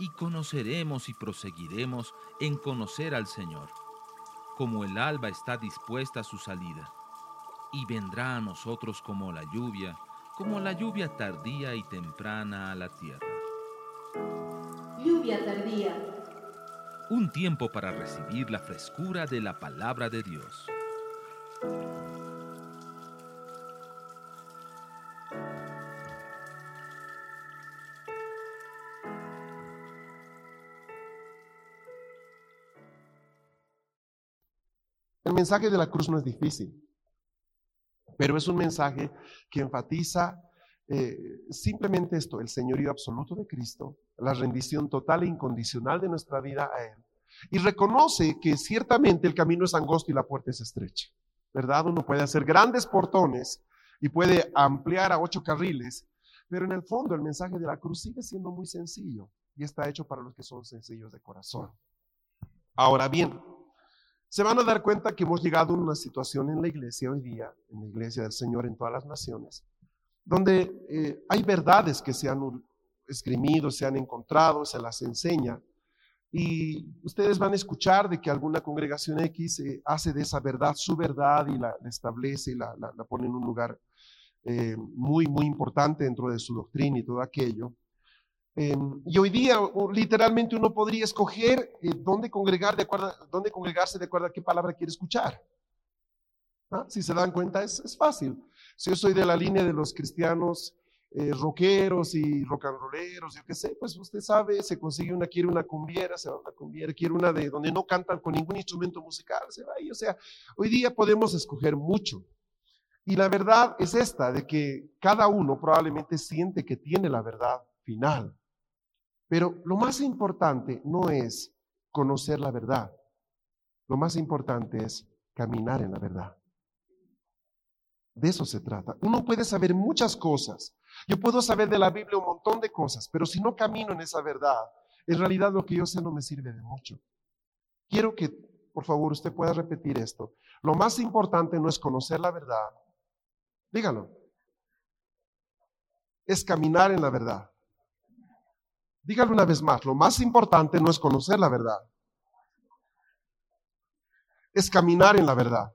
y conoceremos y proseguiremos en conocer al Señor, como el alba está dispuesta a su salida, y vendrá a nosotros como la lluvia, como la lluvia tardía y temprana a la tierra. Lluvia tardía. Un tiempo para recibir la frescura de la palabra de Dios. Mensaje de la cruz no es difícil, pero es un mensaje que enfatiza eh, simplemente esto, el señorío absoluto de Cristo, la rendición total e incondicional de nuestra vida a Él. Y reconoce que ciertamente el camino es angosto y la puerta es estrecha, ¿verdad? Uno puede hacer grandes portones y puede ampliar a ocho carriles, pero en el fondo el mensaje de la cruz sigue siendo muy sencillo y está hecho para los que son sencillos de corazón. Ahora bien, se van a dar cuenta que hemos llegado a una situación en la iglesia hoy día, en la iglesia del Señor en todas las naciones, donde eh, hay verdades que se han escribido, se han encontrado, se las enseña. Y ustedes van a escuchar de que alguna congregación X eh, hace de esa verdad su verdad y la, establece y la, pone en un lugar eh, muy, muy importante dentro de su doctrina y todo aquello. Em, y hoy día literalmente uno podría escoger eh, dónde, congregar de acuerdo, dónde congregarse de acuerdo a qué palabra quiere escuchar. ¿Ah? Si se dan cuenta, es, es, fácil. Si yo soy de la línea de los cristianos eh, rockeros y rock and rolleros, yo qué sé, pues usted sabe, se consigue una, quiere una cumbiera, se va a una cumbiera, quiere una de donde no cantan con ningún instrumento musical, se va ahí. O sea, hoy día podemos escoger mucho. Y la verdad es esta, de que cada uno probablemente siente que tiene la verdad final. Pero lo más importante no es conocer la verdad. Lo más importante es caminar en la verdad. De eso se trata. Uno puede saber muchas cosas. Yo puedo saber de la Biblia un montón de cosas, pero si no camino en esa verdad, en realidad lo que yo sé no me sirve de mucho. Quiero que, por favor, usted pueda repetir esto. Lo más importante no es conocer la verdad. Dígalo. Es caminar en la verdad. Dígalo una vez más, lo más importante no es conocer la verdad, es caminar en la verdad.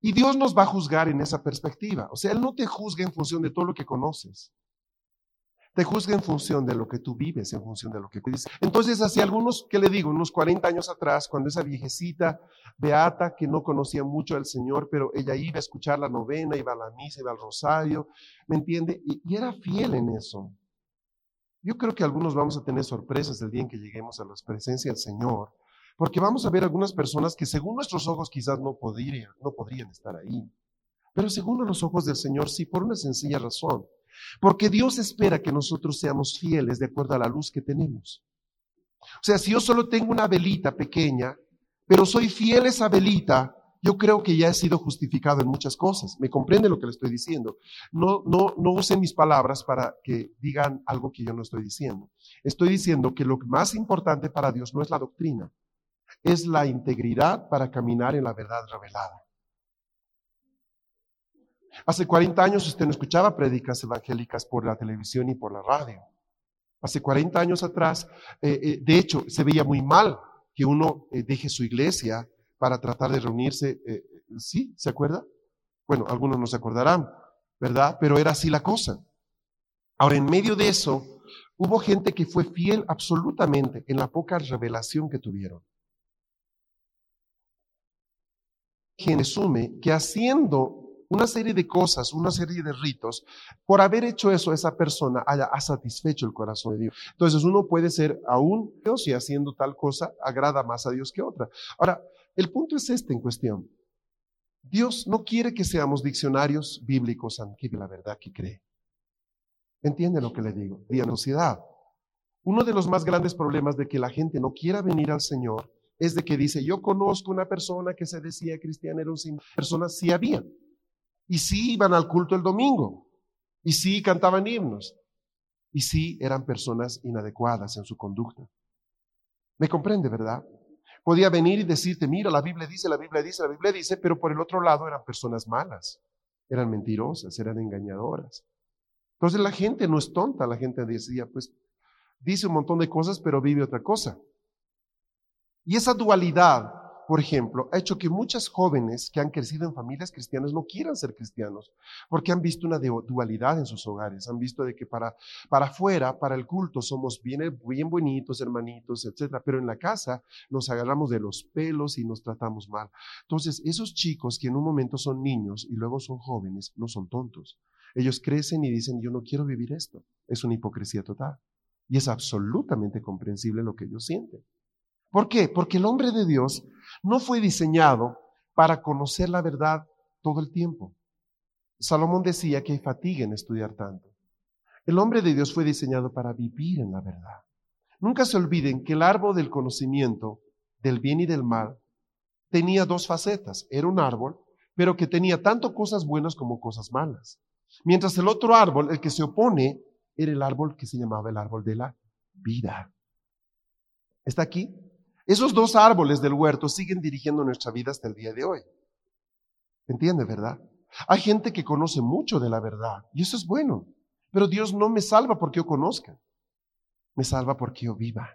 Y Dios nos va a juzgar en esa perspectiva. O sea, Él no te juzga en función de todo lo que conoces. Te juzga en función de lo que tú vives, en función de lo que dices. Entonces, hace algunos, ¿qué le digo? Unos 40 años atrás, cuando esa viejecita beata que no conocía mucho al Señor, pero ella iba a escuchar la novena, iba a la misa, iba al rosario, ¿me entiende? y era fiel en eso. Yo creo que algunos vamos a tener sorpresas el día en que lleguemos a la presencia del Señor, porque vamos a ver algunas personas que según nuestros ojos quizás no podrían, no podrían estar ahí, pero según los ojos del Señor sí, por una sencilla razón, porque Dios espera que nosotros seamos fieles de acuerdo a la luz que tenemos. O sea, si yo solo tengo una velita pequeña, pero soy fiel a esa velita, yo creo que ya he sido justificado en muchas cosas. ¿Me comprende lo que le estoy diciendo? No, no, no usen mis palabras para que digan algo que yo no estoy diciendo. Estoy diciendo que lo más importante para Dios no es la doctrina, es la integridad para caminar en la verdad revelada. Hace 40 años usted no escuchaba prédicas evangélicas por la televisión y por la radio. Hace 40 años atrás, eh, eh, de hecho, se veía muy mal que uno eh, deje su iglesia para tratar de reunirse. Eh, ¿Sí? ¿Se acuerda? Bueno, algunos no se acordarán, ¿verdad? Pero era así la cosa. Ahora, en medio de eso, hubo gente que fue fiel absolutamente en la poca revelación que tuvieron. Quien asume que haciendo una serie de cosas, una serie de ritos, por haber hecho eso, esa persona haya ha satisfecho el corazón de Dios. Entonces uno puede ser aún Dios y haciendo tal cosa agrada más a Dios que otra. Ahora, el punto es este en cuestión. Dios no quiere que seamos diccionarios bíblicos de la verdad que cree. ¿Entiende lo que le digo? Diagnosidad. Uno de los más grandes problemas de que la gente no quiera venir al Señor es de que dice, yo conozco una persona que se decía cristiana, era un personas, sí habían. Y sí iban al culto el domingo. Y sí cantaban himnos. Y sí eran personas inadecuadas en su conducta. ¿Me comprende, verdad? Podía venir y decirte, mira, la Biblia dice, la Biblia dice, la Biblia dice, pero por el otro lado eran personas malas, eran mentirosas, eran engañadoras. Entonces la gente no es tonta, la gente decía, pues dice un montón de cosas, pero vive otra cosa. Y esa dualidad por ejemplo, ha hecho que muchas jóvenes que han crecido en familias cristianas no quieran ser cristianos, porque han visto una dualidad en sus hogares, han visto de que para, para afuera, para el culto, somos bien, bien bonitos, hermanitos, etcétera, pero en la casa nos agarramos de los pelos y nos tratamos mal. Entonces, esos chicos que en un momento son niños y luego son jóvenes, no son tontos. Ellos crecen y dicen, yo no quiero vivir esto. Es una hipocresía total. Y es absolutamente comprensible lo que ellos sienten. ¿Por qué? Porque el hombre de Dios no fue diseñado para conocer la verdad todo el tiempo. Salomón decía que hay fatiga en estudiar tanto. El hombre de Dios fue diseñado para vivir en la verdad. Nunca se olviden que el árbol del conocimiento del bien y del mal tenía dos facetas. Era un árbol, pero que tenía tanto cosas buenas como cosas malas. Mientras el otro árbol, el que se opone, era el árbol que se llamaba el árbol de la vida. ¿Está aquí? Esos dos árboles del huerto siguen dirigiendo nuestra vida hasta el día de hoy. ¿Entiende, verdad? Hay gente que conoce mucho de la verdad y eso es bueno, pero Dios no me salva porque yo conozca, me salva porque yo viva.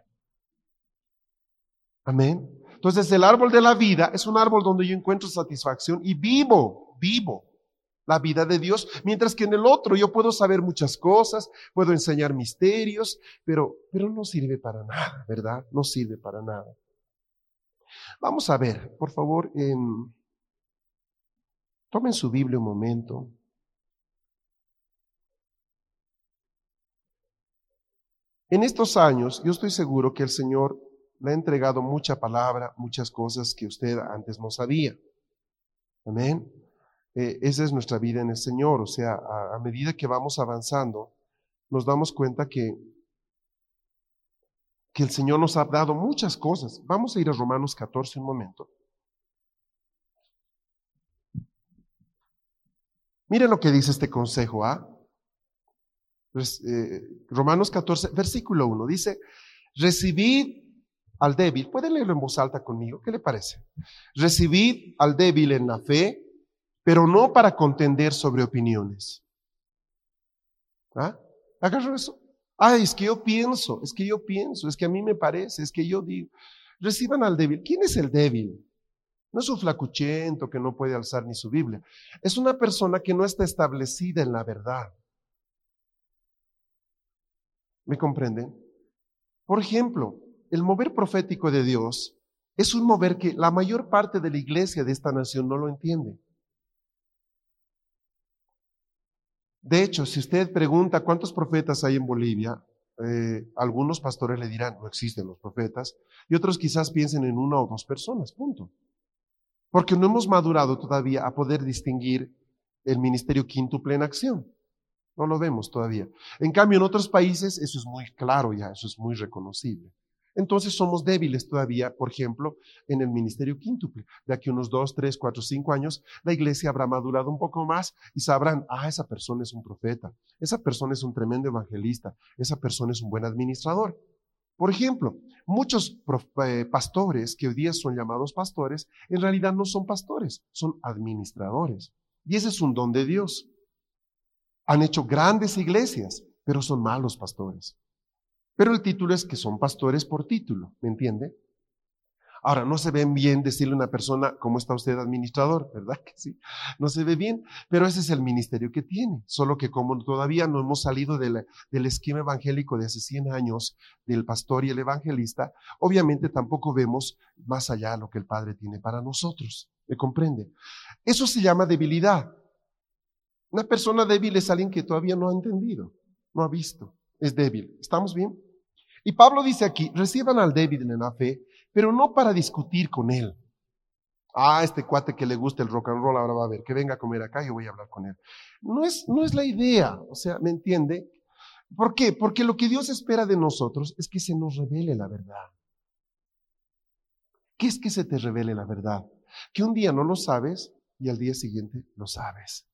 Amén. Entonces el árbol de la vida es un árbol donde yo encuentro satisfacción y vivo, vivo la vida de Dios, mientras que en el otro yo puedo saber muchas cosas, puedo enseñar misterios, pero, pero no sirve para nada, ¿verdad? No sirve para nada. Vamos a ver, por favor, tomen su Biblia un momento. En estos años, yo estoy seguro que el Señor le ha entregado mucha palabra, muchas cosas que usted antes no sabía. Amén. Eh, esa es nuestra vida en el Señor. O sea, a medida que vamos avanzando, nos damos cuenta que que el Señor nos ha dado muchas cosas. Vamos a ir a Romanos 14 un momento. Mire lo que dice este consejo, ¿ah? Eh, Romanos 14, versículo 1, dice, recibid al débil, puede leerlo en voz alta conmigo, ¿qué le parece? Recibid al débil en la fe, pero no para contender sobre opiniones. ¿Ah? Agarro eso. Ay, es que yo pienso, es que yo pienso, es que a mí me parece, es que yo digo. Reciban al débil. ¿Quién es el débil? No es un flacuchento que no puede alzar ni su Biblia. Es una persona que no está establecida en la verdad. ¿Me comprenden? Por ejemplo, el mover profético de Dios es un mover que la mayor parte de la iglesia de esta nación no lo entiende. De hecho, si usted pregunta cuántos profetas hay en Bolivia, eh, algunos pastores le dirán, no existen los profetas, y otros quizás piensen en una o dos personas, punto. Porque no hemos madurado todavía a poder distinguir el ministerio quíntuple en acción. No lo vemos todavía. En cambio, en otros países eso es muy claro ya, eso es muy reconocible. Entonces somos débiles todavía, por ejemplo, en el ministerio quíntuple. De aquí unos dos, tres, cuatro, cinco años, la iglesia habrá madurado un poco más y sabrán, ah, esa persona es un profeta, esa persona es un tremendo evangelista, esa persona es un buen administrador. Por ejemplo, muchos eh, pastores que hoy día son llamados pastores, en realidad no son pastores, son administradores. Y ese es un don de Dios. Han hecho grandes iglesias, pero son malos pastores. Pero el título es que son pastores por título, ¿me entiende? Ahora, no se ven bien decirle a una persona, ¿cómo está usted administrador? ¿Verdad que sí? No se ve bien, pero ese es el ministerio que tiene. Solo que como todavía no hemos salido del esquema evangélico de hace 100 años del pastor y el evangelista, obviamente tampoco vemos más allá lo que el Padre tiene para nosotros. ¿Me comprende? Eso se llama debilidad. Una persona débil es alguien que todavía no ha entendido, no ha visto, es débil. ¿Estamos bien? Y Pablo dice aquí, reciban al débil en la fe, pero no para discutir con él. Ah, este cuate que le gusta el rock and roll, ahora va a ver, que venga a comer acá, yo voy a hablar con él. No es, no es la idea, o sea, ¿me entiende? ¿Por qué? Porque lo que Dios espera de nosotros es que se nos revele la verdad. ¿Qué es que se te revele la verdad? Que un día no lo sabes y al día siguiente lo sabes.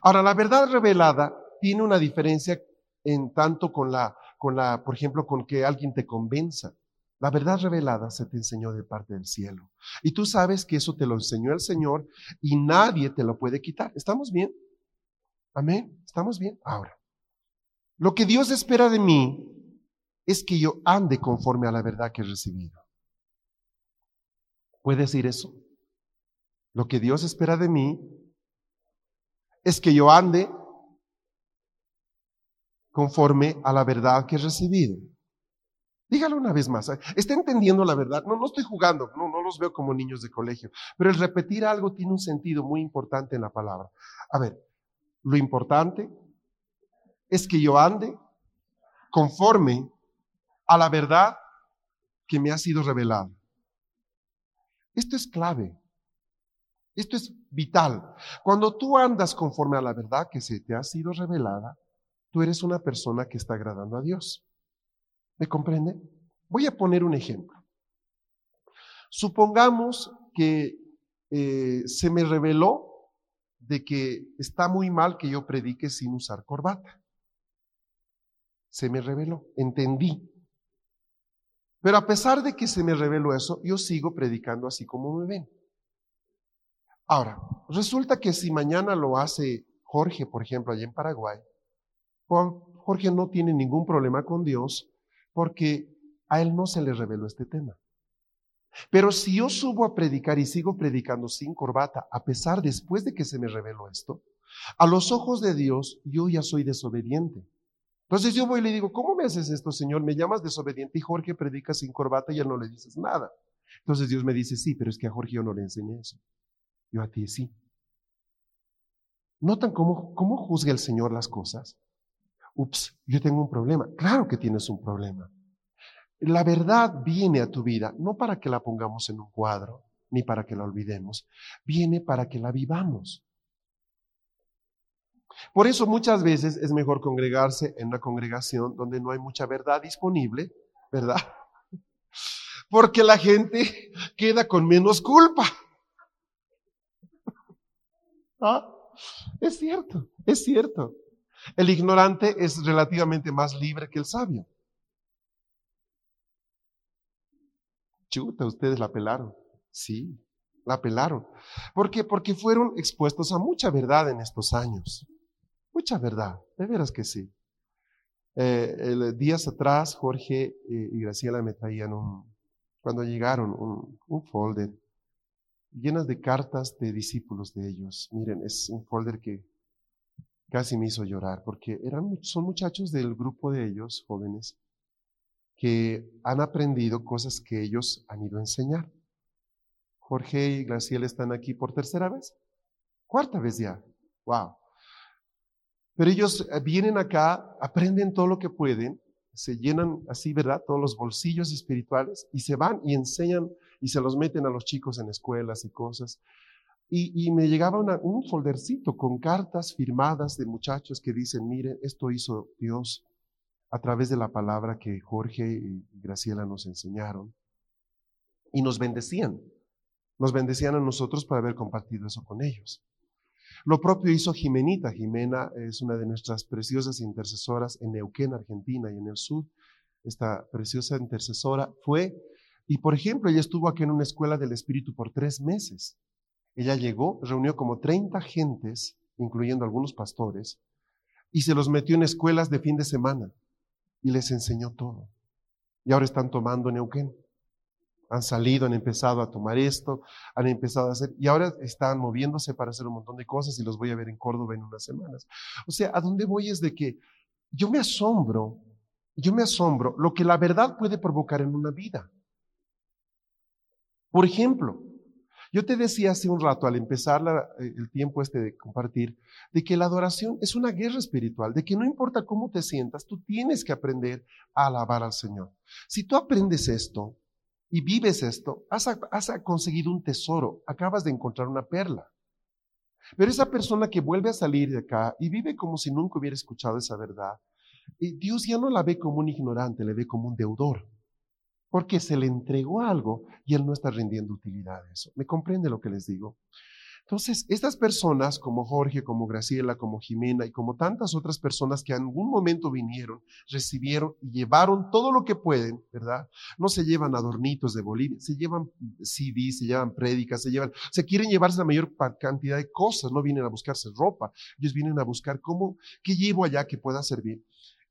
Ahora, la verdad revelada tiene una diferencia en tanto con la con la, por ejemplo, con que alguien te convenza. La verdad revelada se te enseñó de parte del cielo. Y tú sabes que eso te lo enseñó el Señor y nadie te lo puede quitar. ¿Estamos bien? Amén. ¿Estamos bien? Ahora, lo que Dios espera de mí es que yo ande conforme a la verdad que he recibido. ¿Puede decir eso? Lo que Dios espera de mí es que yo ande conforme a la verdad que he recibido. Dígalo una vez más. ¿Está entendiendo la verdad? No, no estoy jugando, no, no los veo como niños de colegio, pero el repetir algo tiene un sentido muy importante en la palabra. A ver, lo importante es que yo ande conforme a la verdad que me ha sido revelada. Esto es clave. Esto es vital. Cuando tú andas conforme a la verdad que se te ha sido revelada, tú eres una persona que está agradando a Dios. ¿Me comprende? Voy a poner un ejemplo. Supongamos que eh, se me reveló de que está muy mal que yo predique sin usar corbata. Se me reveló, entendí. Pero a pesar de que se me reveló eso, yo sigo predicando así como me ven. Ahora, resulta que si mañana lo hace Jorge, por ejemplo, allá en Paraguay, Jorge no tiene ningún problema con Dios porque a él no se le reveló este tema. Pero si yo subo a predicar y sigo predicando sin corbata, a pesar después de que se me reveló esto, a los ojos de Dios yo ya soy desobediente. Entonces yo voy y le digo, ¿cómo me haces esto, Señor? Me llamas desobediente y Jorge predica sin corbata y él no le dices nada. Entonces Dios me dice, sí, pero es que a Jorge yo no le enseñé eso. Yo a ti sí. ¿Notan cómo, cómo juzga el Señor las cosas? Ups, yo tengo un problema. Claro que tienes un problema. La verdad viene a tu vida no para que la pongamos en un cuadro, ni para que la olvidemos. Viene para que la vivamos. Por eso muchas veces es mejor congregarse en una congregación donde no hay mucha verdad disponible, ¿verdad? Porque la gente queda con menos culpa. ¿Ah? Es cierto, es cierto. El ignorante es relativamente más libre que el sabio. Chuta, ustedes la pelaron. Sí, la pelaron. ¿Por qué? Porque fueron expuestos a mucha verdad en estos años. Mucha verdad, de veras que sí. Eh, días atrás, Jorge eh, y Graciela me traían un, cuando llegaron, un, un folder llenas de cartas de discípulos de ellos. Miren, es un folder que casi me hizo llorar, porque eran, son muchachos del grupo de ellos, jóvenes, que han aprendido cosas que ellos han ido a enseñar. Jorge y Graciela están aquí por tercera vez, cuarta vez ya. Wow. Pero ellos eh, vienen acá, aprenden todo lo que pueden, se llenan así, ¿verdad? Todos los bolsillos espirituales y se van y enseñan y se los meten a los chicos en escuelas y cosas. Y, me llegaba un foldercito con cartas firmadas de muchachos que dicen, miren, esto hizo Dios a través de la palabra que Jorge y Graciela nos enseñaron. Y nos bendecían. Nos bendecían a nosotros por haber compartido eso con ellos. Lo propio hizo Jimenita. Jimena es una de nuestras preciosas intercesoras en Neuquén, Argentina y en el sur. Esta preciosa intercesora fue, y por ejemplo, ella estuvo aquí en una escuela del Espíritu por tres meses. Ella llegó, reunió como 30 gentes, incluyendo algunos pastores, y se los metió en escuelas de fin de semana y les enseñó todo. Y ahora están tomando Neuquén. Han salido, han empezado a tomar esto, han empezado a hacer, y ahora están moviéndose para hacer un montón de cosas y los voy a ver en Córdoba en unas semanas. O sea, a dónde voy es de que yo me asombro, yo me asombro lo que la verdad puede provocar en una vida. Por ejemplo, yo te decía hace un rato, al empezar eh, el tiempo este de compartir, de que la adoración es una guerra espiritual, de que no importa cómo te sientas, tú tienes que aprender a alabar al Señor. Si tú aprendes esto y vives esto, has, has conseguido un tesoro, acabas de encontrar una perla. Pero esa persona que vuelve a salir de acá y vive como si nunca hubiera escuchado esa verdad, eh, Dios ya no la ve como un ignorante, le ve como un deudor porque se le entregó algo y él no está rindiendo utilidad a eso. ¿Me comprende lo que les digo? Entonces, estas personas como Jorge, como Graciela, como Jimena y como tantas otras personas que en algún momento vinieron, recibieron y llevaron todo lo que pueden, ¿verdad? No se llevan adornitos de Bolivia, se llevan CDs, se llevan prédicas, se llevan, se quieren llevarse la mayor cantidad de cosas, no vienen a buscarse ropa, ellos vienen a buscar cómo, qué llevo allá que pueda servir.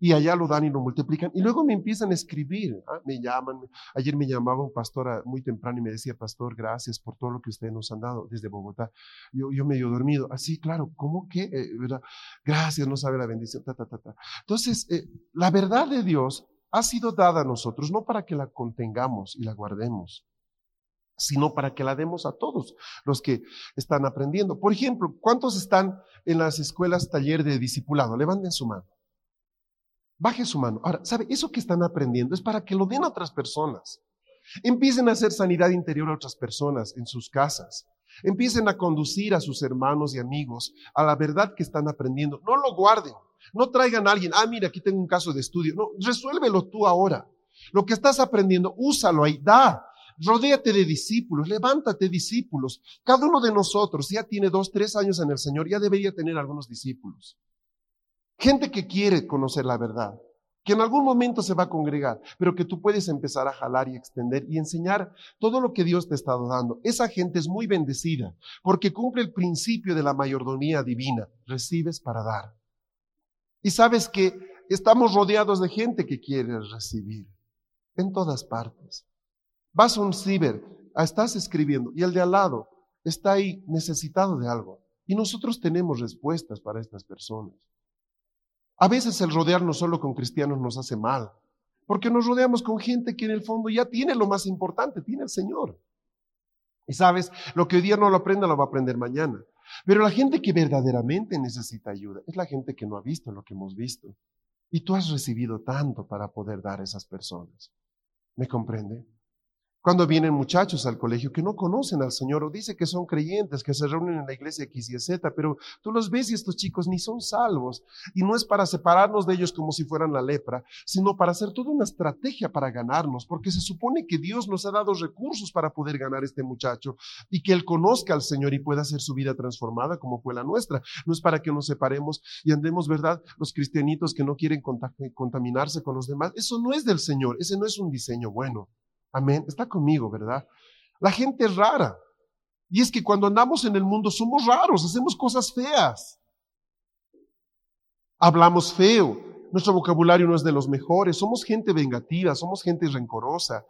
Y allá lo dan y lo multiplican. Y luego me empiezan a escribir, ¿ah? me llaman. Ayer me llamaba un pastor muy temprano y me decía, pastor, gracias por todo lo que ustedes nos han dado desde Bogotá. Yo, yo medio dormido, así, claro, ¿cómo que? Eh. Gracias, no sabe la bendición, ta, ta, ta, ta. Entonces, eh, la verdad de Dios ha sido dada a nosotros, no para que la contengamos y la guardemos, sino para que la demos a todos los que están aprendiendo. Por ejemplo, ¿cuántos están en las escuelas taller de discipulado? Levanten su mano. Baje su mano. Ahora, ¿sabe? Eso que están aprendiendo es para que lo den a otras personas. Empiecen a hacer sanidad interior a otras personas en sus casas. Empiecen a conducir a sus hermanos y amigos a la verdad que están aprendiendo. No lo guarden. No traigan a alguien, ah, mira, aquí tengo un caso de estudio. No, resuélvelo tú ahora. Lo que estás aprendiendo, úsalo ahí, da. Rodéate de discípulos, levántate discípulos. Cada uno de nosotros ya tiene dos, tres años en el Señor, ya debería tener algunos discípulos. Gente que quiere conocer la verdad, que en algún momento se va a congregar, pero que tú puedes empezar a jalar y extender y enseñar todo lo que Dios te está dando. Esa gente es muy bendecida porque cumple el principio de la mayordomía divina. Recibes para dar. Y sabes que estamos rodeados de gente que quiere recibir en todas partes. Vas a un ciber, estás escribiendo y el de al lado está ahí necesitado de algo. Y nosotros tenemos respuestas para estas personas. A veces el rodearnos solo con cristianos nos hace mal, porque nos rodeamos con gente que en el fondo ya tiene lo más importante, tiene el Señor. Y sabes, lo que hoy día no lo aprenda, lo va a aprender mañana. Pero la gente que verdaderamente necesita ayuda es la gente que no ha visto lo que hemos visto. Y tú has recibido tanto para poder dar a esas personas. ¿Me comprende? Cuando vienen muchachos al colegio que no conocen al Señor o dice que son creyentes, que se reúnen en la iglesia X y Z, pero tú los ves y estos chicos ni son salvos. Y no es para separarnos de ellos como si fueran la lepra, sino para hacer toda una estrategia para ganarnos, porque se supone que Dios nos ha dado recursos para poder ganar a este muchacho y que él conozca al Señor y pueda hacer su vida transformada como fue la nuestra. No es para que nos separemos y andemos, ¿verdad? Los cristianitos que no quieren contaminarse con los demás. Eso no es del Señor, ese no es un diseño bueno. Amén. Está conmigo, ¿verdad? La gente es rara. Y es que cuando andamos en el mundo somos raros, hacemos cosas feas. Hablamos feo, nuestro vocabulario no es de los mejores, somos gente vengativa, somos gente rencorosa.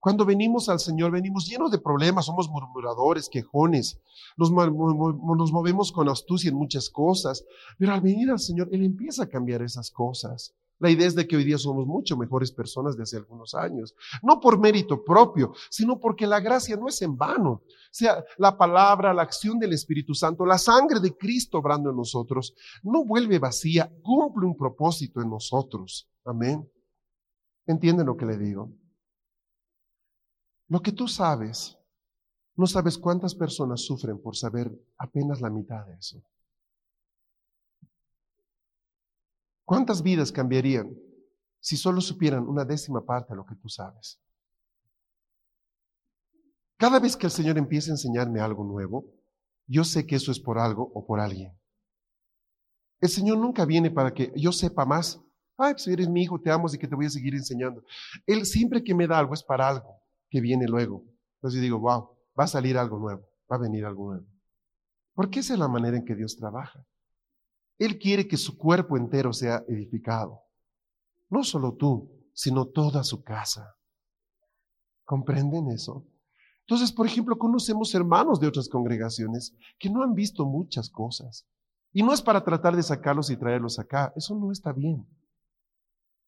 Cuando venimos al Señor venimos llenos de problemas, somos murmuradores, quejones, nos, nos movemos con astucia en muchas cosas, pero al venir al Señor Él empieza a cambiar esas cosas. La idea es de que hoy día somos mucho mejores personas de hace algunos años. No por mérito propio, sino porque la gracia no es en vano. O sea, la palabra, la acción del Espíritu Santo, la sangre de Cristo obrando en nosotros, no vuelve vacía, cumple un propósito en nosotros. Amén. ¿Entienden lo que le digo? Lo que tú sabes, no sabes cuántas personas sufren por saber apenas la mitad de eso. ¿Cuántas vidas cambiarían si solo supieran una décima parte de lo que tú sabes? Cada vez que el Señor empiece a enseñarme algo nuevo, yo sé que eso es por algo o por alguien. El Señor nunca viene para que yo sepa más. Ay, pues eres mi hijo, te amo y que te voy a seguir enseñando. Él siempre que me da algo es para algo que viene luego. Entonces digo, wow, va a salir algo nuevo, va a venir algo nuevo. Porque esa es la manera en que Dios trabaja. Él quiere que su cuerpo entero sea edificado. No solo tú, sino toda su casa. ¿Comprenden eso? Entonces, por ejemplo, conocemos hermanos de otras congregaciones que no han visto muchas cosas. Y no es para tratar de sacarlos y traerlos acá. Eso no está bien.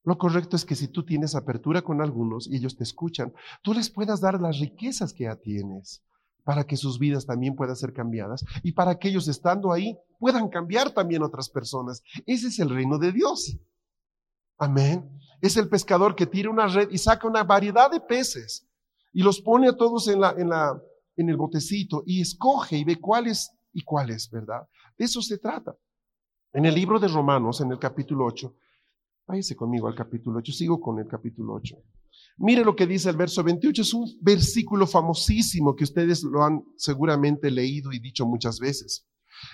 Lo correcto es que si tú tienes apertura con algunos y ellos te escuchan, tú les puedas dar las riquezas que ya tienes para que sus vidas también puedan ser cambiadas y para que ellos estando ahí puedan cambiar también otras personas. Ese es el reino de Dios. Amén. Es el pescador que tira una red y saca una variedad de peces y los pone a todos en, la, en, la, en el botecito y escoge y ve cuáles y cuáles, ¿verdad? De eso se trata. En el libro de Romanos, en el capítulo 8, váyase conmigo al capítulo 8, sigo con el capítulo 8. Mire lo que dice el verso 28, es un versículo famosísimo que ustedes lo han seguramente leído y dicho muchas veces.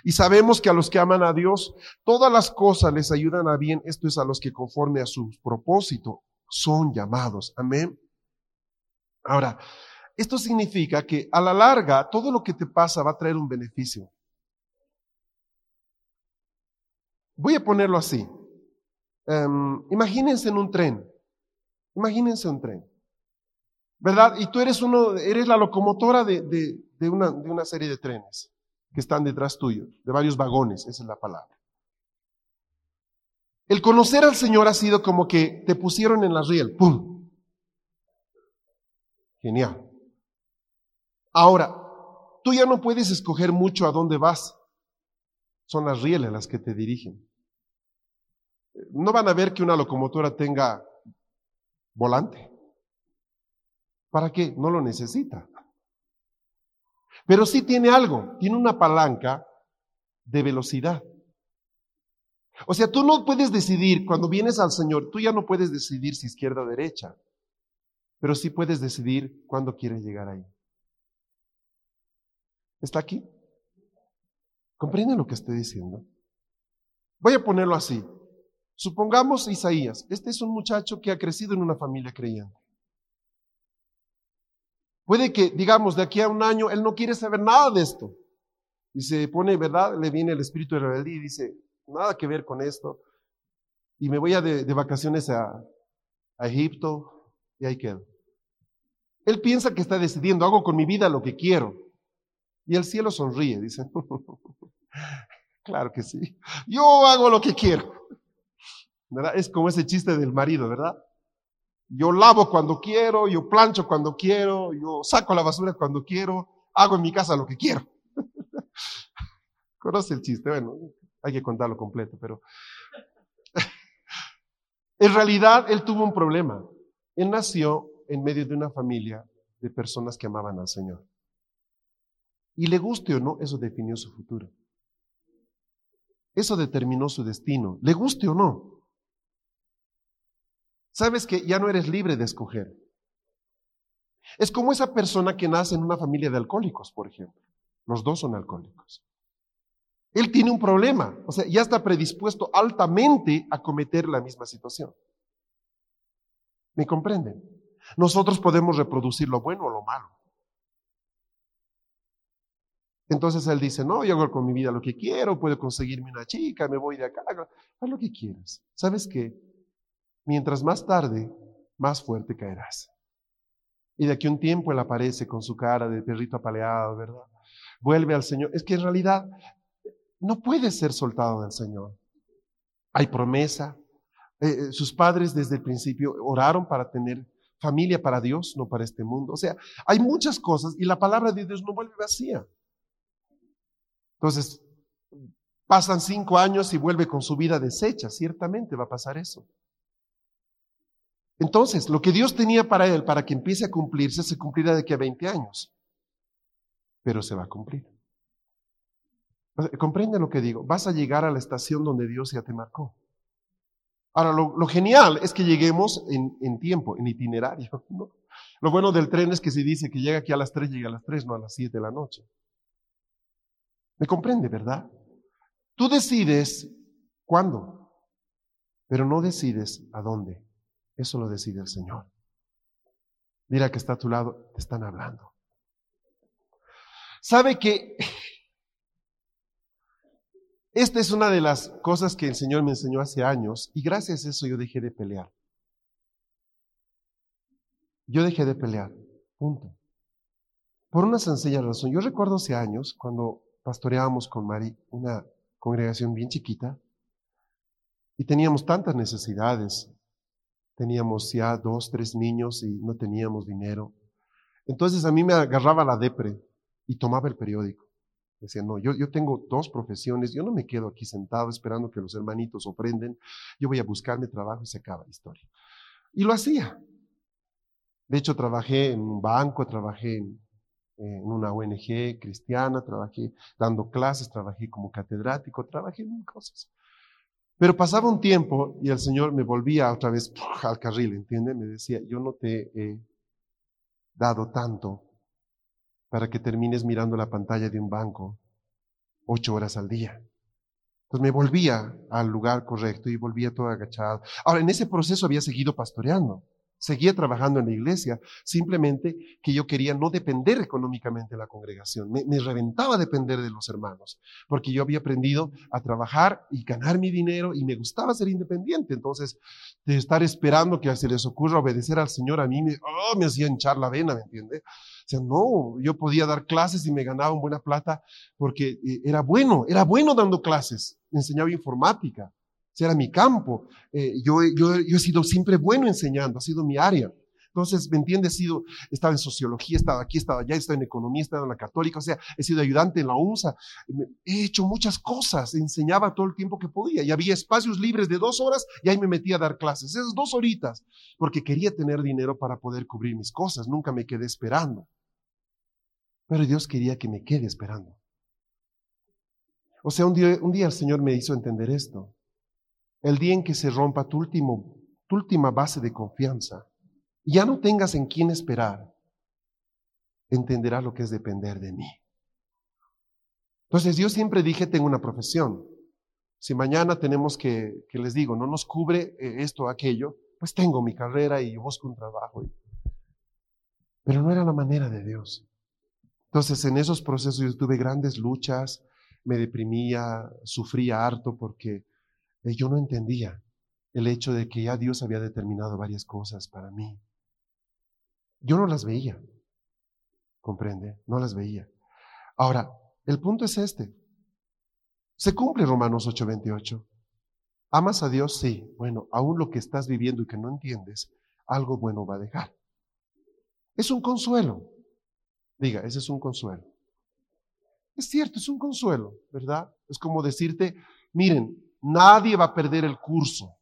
Y sabemos que a los que aman a Dios, todas las cosas les ayudan a bien, esto es a los que conforme a su propósito son llamados. Amén. Ahora, esto significa que a la larga todo lo que te pasa va a traer un beneficio. Voy a ponerlo así. em, imagínense en un tren, imagínense un tren, ¿verdad? Y tú eres uno, eres la locomotora de, de, una, de una serie de trenes que están detrás tuyo, de varios vagones, esa es la palabra. El conocer al Señor ha sido como que te pusieron en la riel, ¡pum! Genial. Ahora, tú ya no puedes escoger mucho a dónde vas. Son las rieles las que te dirigen. No van a ver que una locomotora tenga volante. ¿Para qué? No lo necesita. Pero sí tiene algo, tiene una palanca de velocidad. O sea, tú no puedes decidir, cuando vienes al Señor, tú ya no puedes decidir si izquierda o derecha, pero sí puedes decidir cuándo quieres llegar ahí. ¿Está aquí? ¿Comprenden lo que estoy diciendo? Voy a ponerlo así. Supongamos Isaías. Este es un muchacho que ha crecido en una familia creyente. Puede que, digamos, de aquí a un año él no quiere saber nada de esto. Y se pone, ¿verdad? Le viene el espíritu de rebeldía y dice, nada que ver con esto. Y me voy a de, vacaciones a, Egipto y ahí quedo. Él piensa que está decidiendo, hago con mi vida lo que quiero. Y el cielo sonríe, dice, claro que sí, yo hago lo que quiero. Es como ese chiste del marido, ¿verdad? Yo lavo cuando quiero, yo plancho cuando quiero, yo saco la basura cuando quiero, hago en mi casa lo que quiero. ¿Conoce el chiste? Bueno, hay que contarlo completo, pero en realidad él tuvo un problema. Él nació en medio de una familia de personas que amaban al Señor. Y le guste o no, eso definió su futuro. Eso determinó su destino, le guste o no. Sabes que ya no eres libre de escoger. Es como esa persona que nace en una familia de alcohólicos, por ejemplo. Los dos son alcohólicos. Él tiene un problema, o sea, ya está predispuesto altamente a cometer la misma situación. ¿Me comprenden? Nosotros podemos reproducir lo bueno o lo malo. Entonces él dice, no, yo hago con mi vida lo que quiero, puedo conseguirme una chica, me voy de acá, haz lo que quieras. ¿Sabes qué? Mientras más tarde, más fuerte caerás. Y de aquí un tiempo él aparece con su cara de perrito apaleado, ¿verdad? Vuelve al Señor. Es que en realidad no puede ser soltado del Señor. Hay promesa. Eh, eh, sus padres desde el principio oraron para tener familia para Dios, no para este mundo. O sea, hay muchas cosas y la palabra de Dios no vuelve vacía. Entonces, pasan cinco años y vuelve con su vida deshecha. Ciertamente va a pasar eso. Entonces, lo que Dios tenía para él, para que empiece a cumplirse, se cumplirá de aquí a 20 años. Pero se va a cumplir. ¿Comprende lo que digo? Vas a llegar a la estación donde Dios ya te marcó. Ahora, lo, genial es que lleguemos en, tiempo, en itinerario. Lo bueno del tren es que si dice que llega aquí a las 3, llega a las 3, no a las 7 de la noche. ¿Me comprende, verdad? Tú decides cuándo, pero no decides a dónde. Eso lo decide el Señor. Mira que está a tu lado, te están hablando. ¿Sabe que esta es una de las cosas que el Señor me enseñó hace años y gracias a eso yo dejé de pelear. Yo dejé de pelear, punto. Por una sencilla razón. Yo recuerdo hace años cuando pastoreábamos con Mari una congregación bien chiquita y teníamos tantas necesidades. Teníamos ya dos, tres niños y no teníamos dinero. Entonces a mí me agarraba la depre y tomaba el periódico. Decía, no, yo, yo tengo dos profesiones, yo no me quedo aquí sentado esperando que los hermanitos ofrenden, yo voy a buscarme trabajo y se acaba la historia. Y lo hacía. De hecho, trabajé en un banco, trabajé en, una ONG cristiana, trabajé dando clases, trabajé como catedrático, trabajé en cosas. Pero pasaba un tiempo y el Señor me volvía otra vez al carril, ¿entiende? Me decía, yo no te he dado tanto para que termines mirando la pantalla de un banco ocho horas al día. Entonces me volvía al lugar correcto y volvía todo agachado. Ahora, en ese proceso había seguido pastoreando. Seguía trabajando en la iglesia, simplemente que yo quería no depender económicamente de la congregación. Me, reventaba depender de los hermanos, porque yo había aprendido a trabajar y ganar mi dinero y me gustaba ser independiente. Entonces, de estar esperando que se les ocurra obedecer al Señor, a mí me, oh, me hacía hinchar la vena, ¿me entiende? O sea, no, yo podía dar clases y me ganaba buena plata porque eh, era bueno, era bueno dando clases. Me enseñaba informática era mi campo. Eh, yo, he sido siempre bueno enseñando, ha sido mi área. Entonces, ¿me entiendes? He sido, estaba en sociología, estaba aquí, estaba allá, estaba en economía, estaba en la católica, o sea, he sido ayudante en la UNSA, he hecho muchas cosas, enseñaba todo el tiempo que podía y había espacios libres de dos horas y ahí me metía a dar clases, esas dos horitas, porque quería tener dinero para poder cubrir mis cosas, nunca me quedé esperando. Pero Dios quería que me quede esperando. O sea, un día, un día el Señor me hizo entender esto. El día en que se rompa tu, último, tu última base de confianza, ya no tengas en quién esperar, entenderás lo que es depender de mí. Entonces yo siempre dije, tengo una profesión. Si mañana tenemos que, que les digo, no nos cubre eh, esto o aquello, pues tengo mi carrera y busco un trabajo. Pero no era la manera de Dios. Entonces en esos procesos yo tuve grandes luchas, me deprimía, sufría harto porque yo no entendía el hecho de que ya Dios había determinado varias cosas para mí. Yo no las veía, comprende, no las veía. Ahora, el punto es este. Se cumple Romanos 8:28. ¿Amas a Dios? Sí. Bueno, aún lo que estás viviendo y que no entiendes, algo bueno va a dejar. Es un consuelo. Diga, ese es un consuelo. Es cierto, es un consuelo, ¿verdad? Es como decirte, miren, Nadie va a perder el curso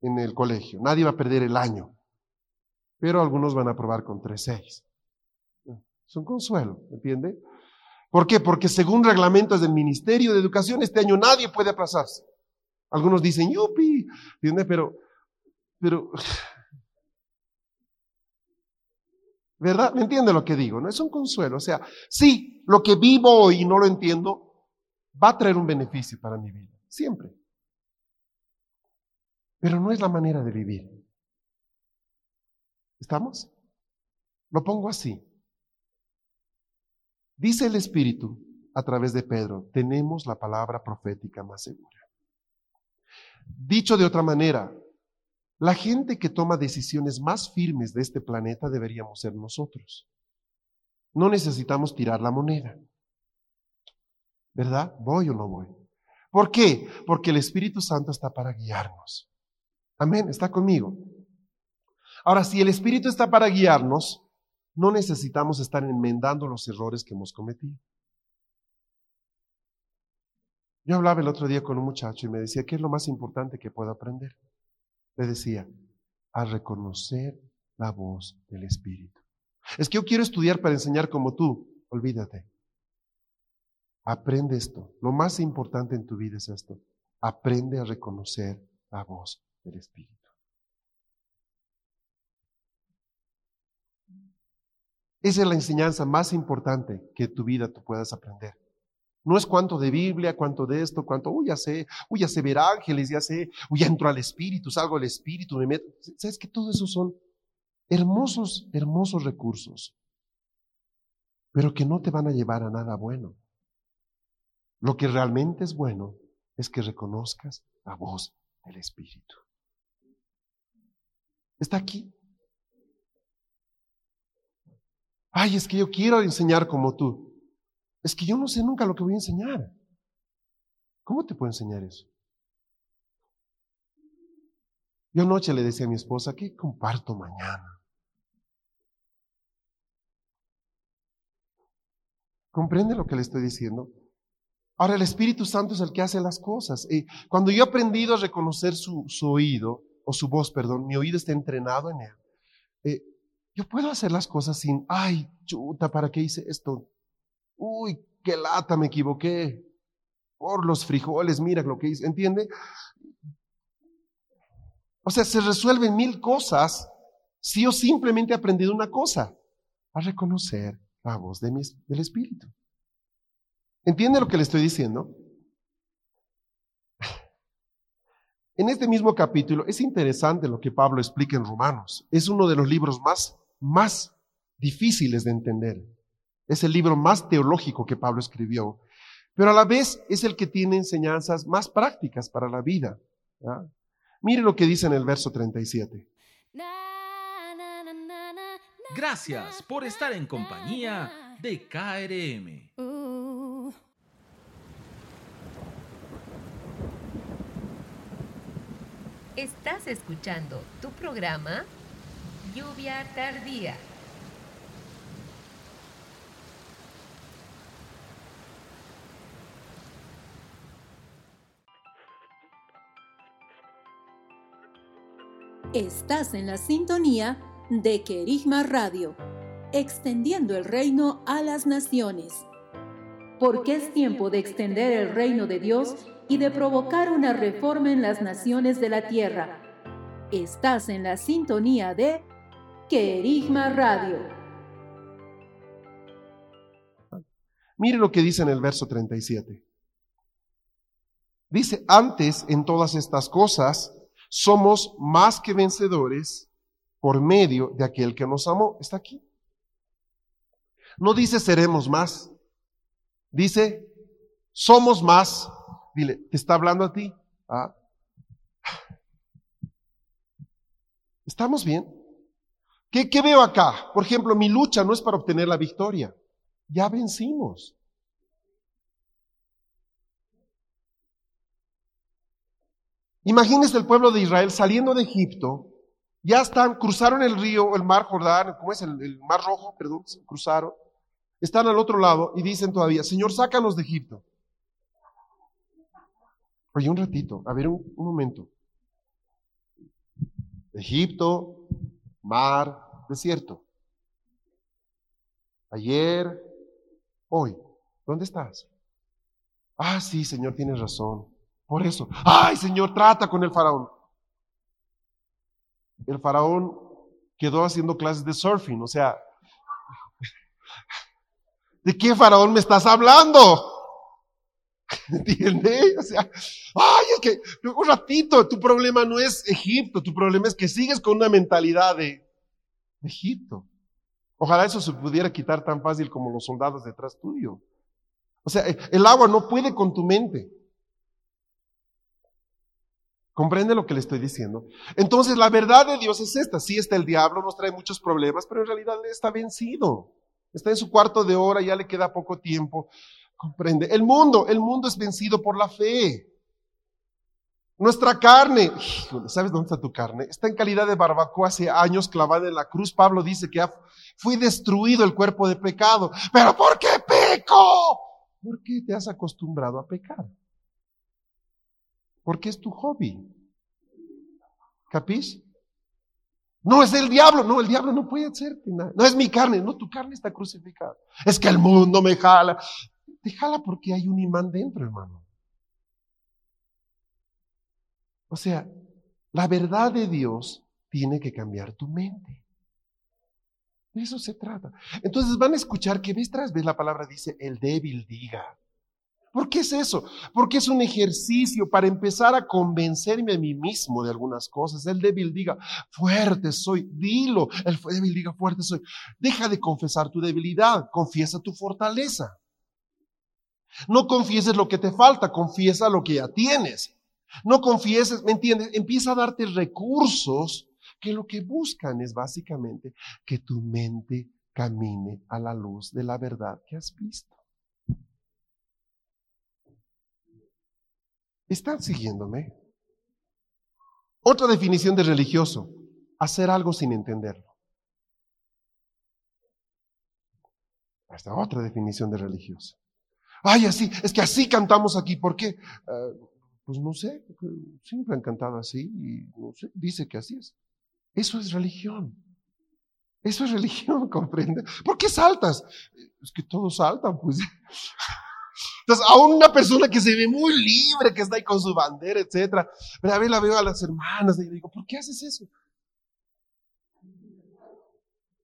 en el colegio, nadie va a perder el año, pero algunos van a aprobar con 3.6. Es un consuelo, ¿entiende? ¿Por qué? Porque según reglamentos del Ministerio de Educación, este año nadie puede aplazarse. Algunos dicen, yupi, ¿entiende? Pero, pero, ¿verdad? ¿Me entiende lo que digo? No es un consuelo. O sea, sí, lo que vivo hoy y no lo entiendo, va a traer un beneficio para mi vida. Siempre. Pero no es la manera de vivir. ¿Estamos? Lo pongo así. Dice el Espíritu a través de Pedro, tenemos la palabra profética más segura. Dicho de otra manera, la gente que toma decisiones más firmes de este planeta deberíamos ser nosotros. No necesitamos tirar la moneda. ¿Verdad? ¿Voy o no voy? ¿Por qué? Porque el Espíritu Santo está para guiarnos. Amén, está conmigo. Ahora, si el Espíritu está para guiarnos, no necesitamos estar enmendando los errores que hemos cometido. Yo hablaba el otro día con un muchacho y me decía, ¿qué es lo más importante que puedo aprender? Le decía, a reconocer la voz del Espíritu. Es que yo quiero estudiar para enseñar como tú. Olvídate. Aprende esto. Lo más importante en tu vida es esto. Aprende a reconocer la voz del Espíritu. Esa es la enseñanza más importante que tu vida tú puedas aprender. No es cuánto de Biblia, cuánto de esto, cuánto, uy, ya sé, uy, ya sé ver ángeles, ya sé, uy, ya entro al Espíritu, salgo al Espíritu, me meto. ¿Sabes que todo eso son hermosos, hermosos recursos, pero que no te van a llevar a nada bueno? Lo que realmente es bueno es que reconozcas la voz del Espíritu. Está aquí. Ay, es que yo quiero enseñar como tú. Es que yo no sé nunca lo que voy a enseñar. ¿Cómo te puedo enseñar eso? Yo anoche le decía a mi esposa que comparto mañana. ¿Comprende lo que le estoy diciendo? Ahora el Espíritu Santo es el que hace las cosas. Y cuando yo he aprendido a reconocer su, oído, o su voz, perdón, mi oído está entrenado en él, eh, yo puedo hacer las cosas sin, ay, chuta, ¿para qué hice esto? Uy, qué lata, me equivoqué. Por los frijoles, mira lo que hice, ¿entiende? O sea, se resuelven mil cosas si yo simplemente he aprendido una cosa, a reconocer la voz de del Espíritu. ¿Entiende lo que le estoy diciendo? En este mismo capítulo es interesante lo que Pablo explica en Romanos. Es uno de los libros más, más difíciles de entender. Es el libro más teológico que Pablo escribió, pero a la vez es el que tiene enseñanzas más prácticas para la vida. Mire lo que dice en el verso 37. Gracias por estar en compañía de KRM. Estás escuchando tu programa Lluvia Tardía. Estás en la sintonía de Querigma Radio, extendiendo el reino a las naciones. Porque es tiempo de extender el reino de Dios y de provocar una reforma en las naciones de la tierra. Estás en la sintonía de Querigma Radio. Mire lo que dice en el verso 37. Dice, antes en todas estas cosas somos más que vencedores por medio de aquel que nos amó. Está aquí. No dice seremos más. Dice, somos más Dile, ¿te está hablando a ti? ¿Ah? ¿Estamos bien? ¿Qué, ¿Qué veo acá? Por ejemplo, mi lucha no es para obtener la victoria. Ya vencimos. Imagínense el pueblo de Israel saliendo de Egipto, ya están, cruzaron el río, el mar Jordán, ¿cómo es? El, el, mar rojo, perdón, cruzaron, están al otro lado y dicen todavía, Señor, sácanos de Egipto. Oye, un ratito, a ver, un, momento. Egipto, mar, desierto. Ayer, hoy, ¿dónde estás? Ah, sí, Señor, tienes razón. Por eso, ay, Señor, trata con el faraón. El faraón quedó haciendo clases de surfing, o sea, ¿de qué faraón me estás hablando? ¿Entiendes? O sea, ay, es que un ratito, tu problema no es Egipto, tu problema es que sigues con una mentalidad de, Egipto. Ojalá eso se pudiera quitar tan fácil como los soldados detrás tuyo. O sea, el agua no puede con tu mente. ¿Comprende lo que le estoy diciendo? Entonces, la verdad de Dios es esta. Sí está el diablo, nos trae muchos problemas, pero en realidad está vencido. Está en su cuarto de hora, ya le queda poco tiempo. Comprende. El mundo, el mundo es vencido por la fe. Nuestra carne, ¿sabes dónde está tu carne? Está en calidad de barbacoa hace años clavada en la cruz. Pablo dice que fui destruido el cuerpo de pecado. ¿Pero por qué peco? ¿Por qué te has acostumbrado a pecar? Porque es tu hobby. ¿Capís? No es el diablo, no, el diablo no puede hacerte nada. No es mi carne, no, tu carne está crucificada. Es que el mundo me jala. Déjala porque hay un imán dentro, hermano. O sea, la verdad de Dios tiene que cambiar tu mente. De eso se trata. Entonces van a escuchar que vez tras vez la palabra dice, el débil diga. ¿Por qué es eso? Porque es un ejercicio para empezar a convencerme a mí mismo de algunas cosas. El débil diga, fuerte soy, dilo. El débil diga, fuerte soy. Deja de confesar tu debilidad, confiesa tu fortaleza. No confieses lo que te falta, confiesa lo que ya tienes. No confieses, ¿me entiendes? Empieza a darte recursos que lo que buscan es básicamente que tu mente camine a la luz de la verdad que has visto. ¿Están siguiéndome? Otra definición de religioso, hacer algo sin entenderlo. Esta otra definición de religioso. Ay, así, es que así cantamos aquí. ¿Por qué? Ah, pues no sé, siempre han cantado así y no sé, dice que así es. Eso es religión. Eso es religión, comprende. ¿Por qué saltas? Es que todos saltan, pues. Entonces, a una persona que se ve muy libre, que está ahí con su bandera, etcétera. Pero a ver, la veo a las hermanas y digo, ¿por qué haces eso?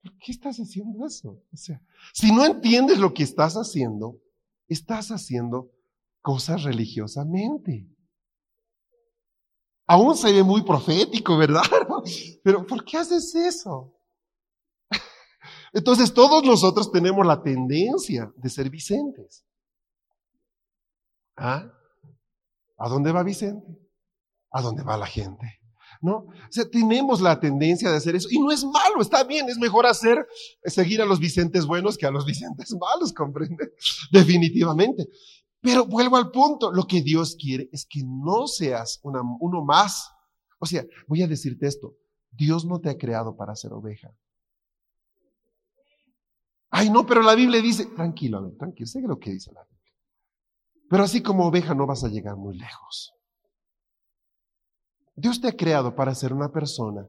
¿Por qué estás haciendo eso? O sea, si no entiendes lo que estás haciendo, estás haciendo cosas religiosamente. Aún se ve muy profético, ¿verdad? Pero ¿por qué haces eso? Entonces todos nosotros tenemos la tendencia de ser Vicentes. ¿Ah? ¿A dónde va Vicente? ¿A dónde va la gente? ¿No? O sea, tenemos la tendencia de hacer eso. Y no es malo, está bien, es mejor hacer, seguir a los Vicentes buenos que a los Vicentes malos, comprende. Definitivamente. Pero vuelvo al punto, lo que Dios quiere es que no seas uno más. O sea, voy a decirte esto, Dios no te ha creado para ser oveja. Ay, no, pero la Biblia dice, tranquilo, tranquilo, sé lo que dice la Biblia. Pero así como oveja no vas a llegar muy lejos. Dios te ha creado para ser una persona,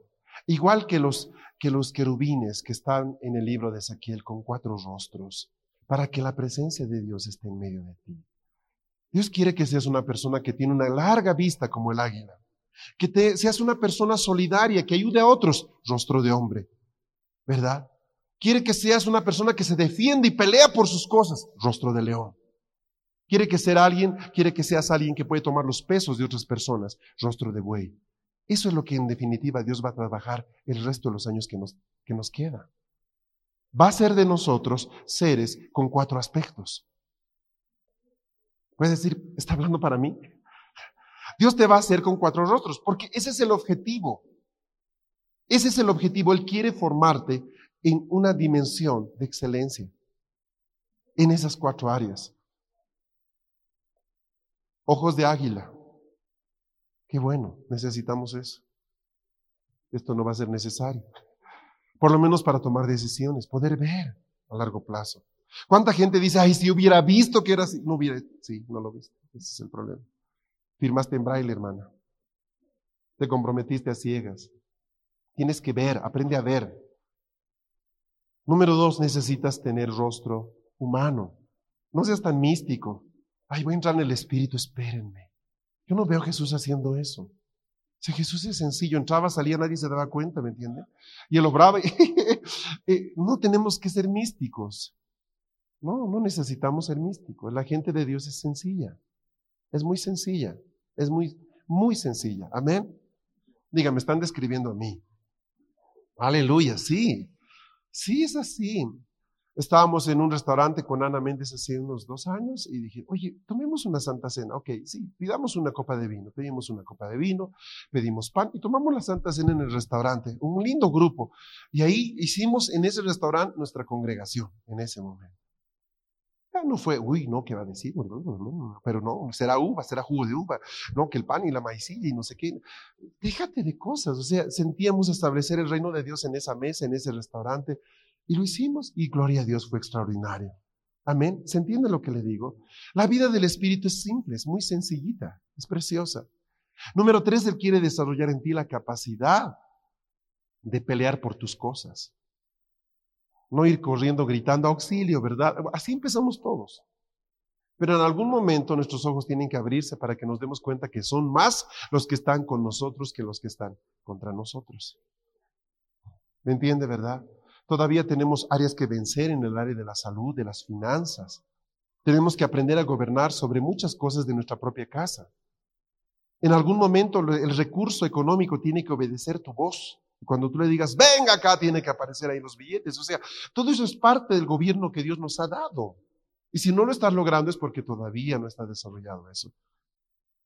igual que los, que los querubines que están en el libro de Ezequiel con cuatro rostros, para que la presencia de Dios esté en medio de ti. Dios quiere que seas una persona que tiene una larga vista como el águila, que te, seas una persona solidaria, que ayude a otros, rostro de hombre, ¿verdad? Quiere que seas una persona que se defiende y pelea por sus cosas, rostro de león. Quiere que ser alguien, quiere que seas alguien que puede tomar los pesos de otras personas, rostro de buey. Eso es lo que en definitiva Dios va a trabajar el resto de los años que nos, que nos queda. Va a ser de nosotros seres con cuatro aspectos. Puedes decir, ¿está hablando para mí? Dios te va a hacer con cuatro rostros, porque ese es el objetivo. Ese es el objetivo. Él quiere formarte en una dimensión de excelencia en esas cuatro áreas. Ojos de águila. Qué bueno, necesitamos eso. Esto no va a ser necesario. Por lo menos para tomar decisiones, poder ver a largo plazo. ¿Cuánta gente dice, ay, si hubiera visto que era así? No hubiera, sí, no lo viste. Ese es el problema. Firmaste en braille, hermana. Te comprometiste a ciegas. Tienes que ver, aprende a ver. Número dos, necesitas tener rostro humano. No seas tan místico. Ay, voy a entrar en el Espíritu, espérenme. Yo no veo a Jesús haciendo eso. Si Jesús es sencillo, entraba, salía, nadie se daba cuenta, ¿me entiende? Y él obraba. Eh, no tenemos que ser místicos. No, no necesitamos ser místicos. La gente de Dios es sencilla. Es muy sencilla. Es muy, muy sencilla. Amén. Dígame, están describiendo a mí. Aleluya, sí. Sí, es así. Estábamos en un restaurante con Ana Méndez hace unos dos años y dije, oye, tomemos una santa cena. Ok, sí, pidamos una copa de vino. Pedimos una copa de vino, pedimos pan y tomamos la santa cena en el restaurante. Un lindo grupo. Y ahí hicimos en ese restaurante nuestra congregación en ese momento. Ya no fue, uy, no, ¿qué va a decir? Pero no, será uva, será jugo de uva, no, que el pan y la maicilla y no sé qué. Déjate de cosas, o sea, sentíamos establecer el reino de Dios en esa mesa, en ese restaurante, y lo hicimos, y gloria a Dios fue extraordinario. Amén. ¿Se entiende lo que le digo? La vida del Espíritu es simple, es muy sencillita, es preciosa. Número tres, Él quiere desarrollar en ti la capacidad de pelear por tus cosas. No ir corriendo gritando auxilio, ¿verdad? Así empezamos todos. Pero en algún momento nuestros ojos tienen que abrirse para que nos demos cuenta que son más los que están con nosotros que los que están contra nosotros. ¿Me entiende, verdad? Todavía tenemos áreas que vencer en el área de la salud, de las finanzas. Tenemos que aprender a gobernar sobre muchas cosas de nuestra propia casa. En algún momento el recurso económico tiene que obedecer tu voz. Cuando tú le digas, venga acá, tiene que aparecer ahí los billetes. O sea, todo eso es parte del gobierno que Dios nos ha dado. Y si no lo estás logrando es porque todavía no está desarrollado eso.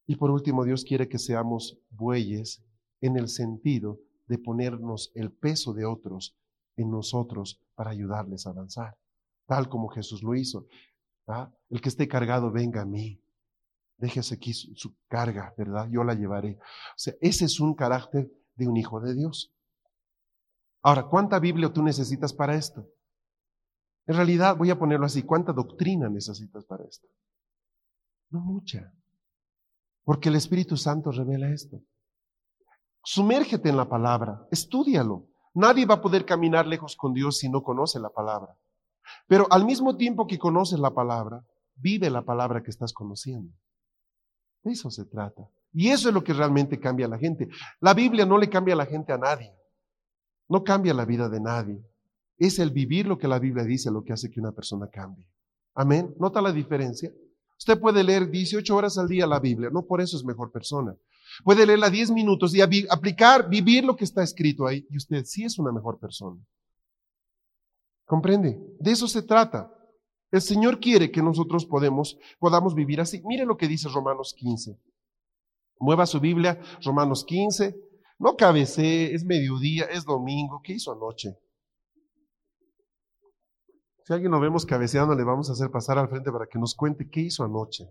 Y por último, Dios quiere que seamos bueyes en el sentido de ponernos el peso de otros en nosotros para ayudarles a avanzar, tal como Jesús lo hizo. ¿ah? El que esté cargado, venga a mí. Déjese aquí su, su carga, ¿verdad? Yo la llevaré. O sea, ese es un carácter de un hijo de Dios. Ahora, ¿cuánta Biblia tú necesitas para esto? En realidad, voy a ponerlo así, ¿cuánta doctrina necesitas para esto? No mucha. Porque el Espíritu Santo revela esto. Sumérgete en la palabra, estudialo. Nadie va a poder caminar lejos con Dios si no conoce la palabra. Pero al mismo tiempo que conoces la palabra, vive la palabra que estás conociendo. De eso se trata. Y eso es lo que realmente cambia a la gente. La Biblia no le cambia a la gente a nadie. No cambia la vida de nadie. Es el vivir lo que la Biblia dice lo que hace que una persona cambie. Amén. ¿Nota la diferencia? Usted puede leer 18 horas al día la Biblia, no por eso es mejor persona. Puede leerla 10 minutos y aplicar, vivir lo que está escrito ahí. Y usted sí es una mejor persona. ¿Comprende? De eso se trata. El Señor quiere que nosotros podemos, podamos vivir así. Mire lo que dice Romanos 15. Mueva su Biblia, Romanos 15. No cabecee, es mediodía, es domingo. ¿Qué hizo anoche? Si alguien lo vemos cabeceando, le vamos a hacer pasar al frente para que nos cuente qué hizo anoche.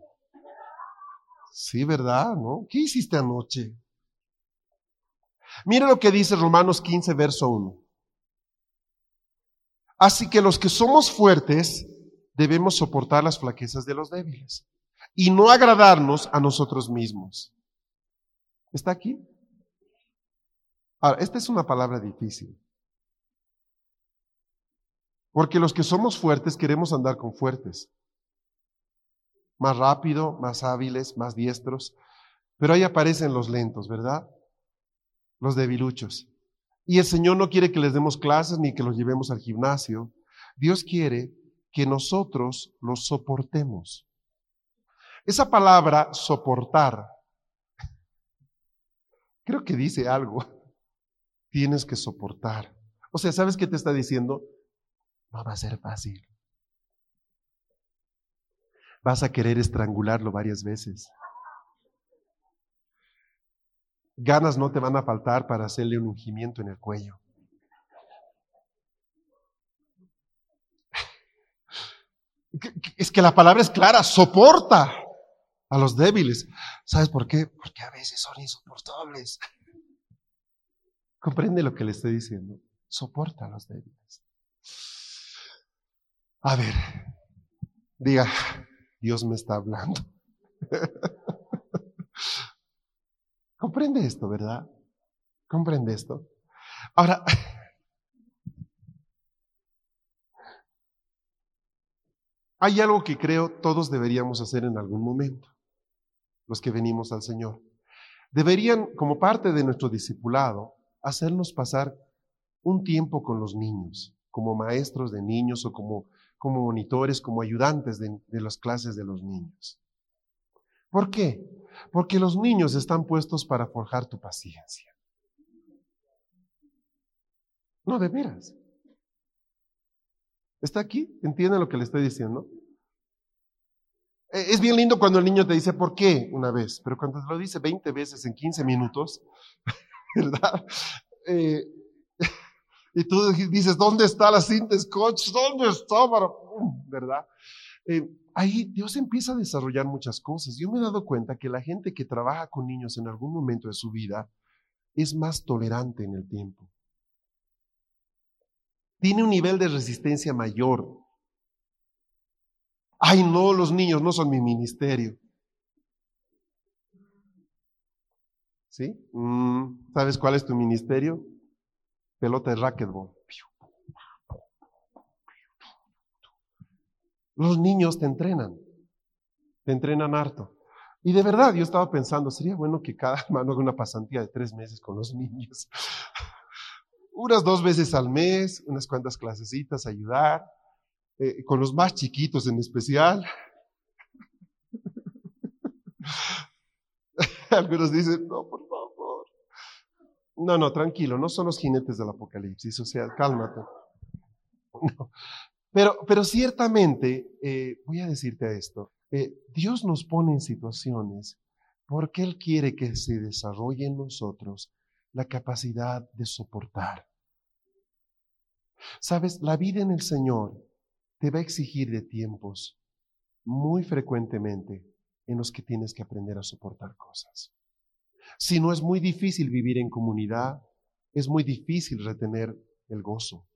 Sí, ¿verdad? ¿No? ¿Qué hiciste anoche? Mire lo que dice Romanos 15, verso 1. Así que los que somos fuertes debemos soportar las flaquezas de los débiles y no agradarnos a nosotros mismos. ¿Está aquí? Ahora, esta es una palabra difícil. Porque los que somos fuertes queremos andar con fuertes más rápido, más hábiles, más diestros. Pero ahí aparecen los lentos, ¿verdad? Los debiluchos. Y el Señor no quiere que les demos clases ni que los llevemos al gimnasio. Dios quiere que nosotros los soportemos. Esa palabra soportar, creo que dice algo. Tienes que soportar. O sea, ¿sabes qué te está diciendo? No va a ser fácil vas a querer estrangularlo varias veces. Ganas no te van a faltar para hacerle un ungimiento en el cuello. Es que la palabra es clara, soporta a los débiles. ¿Sabes por qué? Porque a veces son insoportables. ¿Comprende lo que le estoy diciendo? Soporta a los débiles. A ver, diga, Dios me está hablando. Comprende esto, ¿verdad? Comprende esto. Ahora, hay algo que creo todos deberíamos hacer en algún momento, los que venimos al Señor. Deberían, como parte de nuestro discipulado, hacernos pasar un tiempo con los niños, como maestros de niños o como como monitores, como ayudantes de, las clases de los niños. ¿Por qué? Porque los niños están puestos para forjar tu paciencia. No, de veras. ¿Está aquí? ¿Entiende lo que le estoy diciendo? E, es bien lindo cuando el niño te dice por qué una vez, pero cuando te lo dice 20 veces en 15 minutos, ¿verdad? Eh, y tú dices, ¿dónde está la cinta scotch? ¿Dónde está? ¿Verdad? Eh, ahí Dios empieza a desarrollar muchas cosas. Yo me he dado cuenta que la gente que trabaja con niños en algún momento de su vida es más tolerante en el tiempo. Tiene un nivel de resistencia mayor. Ay, no, los niños no son mi ministerio. ¿Sí? Mm, ¿Sabes cuál es tu ministerio? Pelota de racquetball. Los niños te entrenan, te entrenan harto. Y de verdad, yo estaba pensando, sería bueno que cada hermano haga una pasantía de tres meses con los niños. Unas dos veces al mes, unas cuantas clasecitas, ayudar, eh, con los más chiquitos en especial. Algunos dicen, no, por favor. No, no, tranquilo, no son los jinetes del Apocalipsis, o sea, cálmate. Pero, pero ciertamente, eh, voy a decirte esto, eh, Dios nos pone en situaciones porque Él quiere que se desarrolle en nosotros la capacidad de soportar. Sabes, la vida en el Señor te va a exigir de tiempos muy frecuentemente en los que tienes que aprender a soportar cosas. Si no es muy difícil vivir en comunidad, es muy difícil retener el gozo.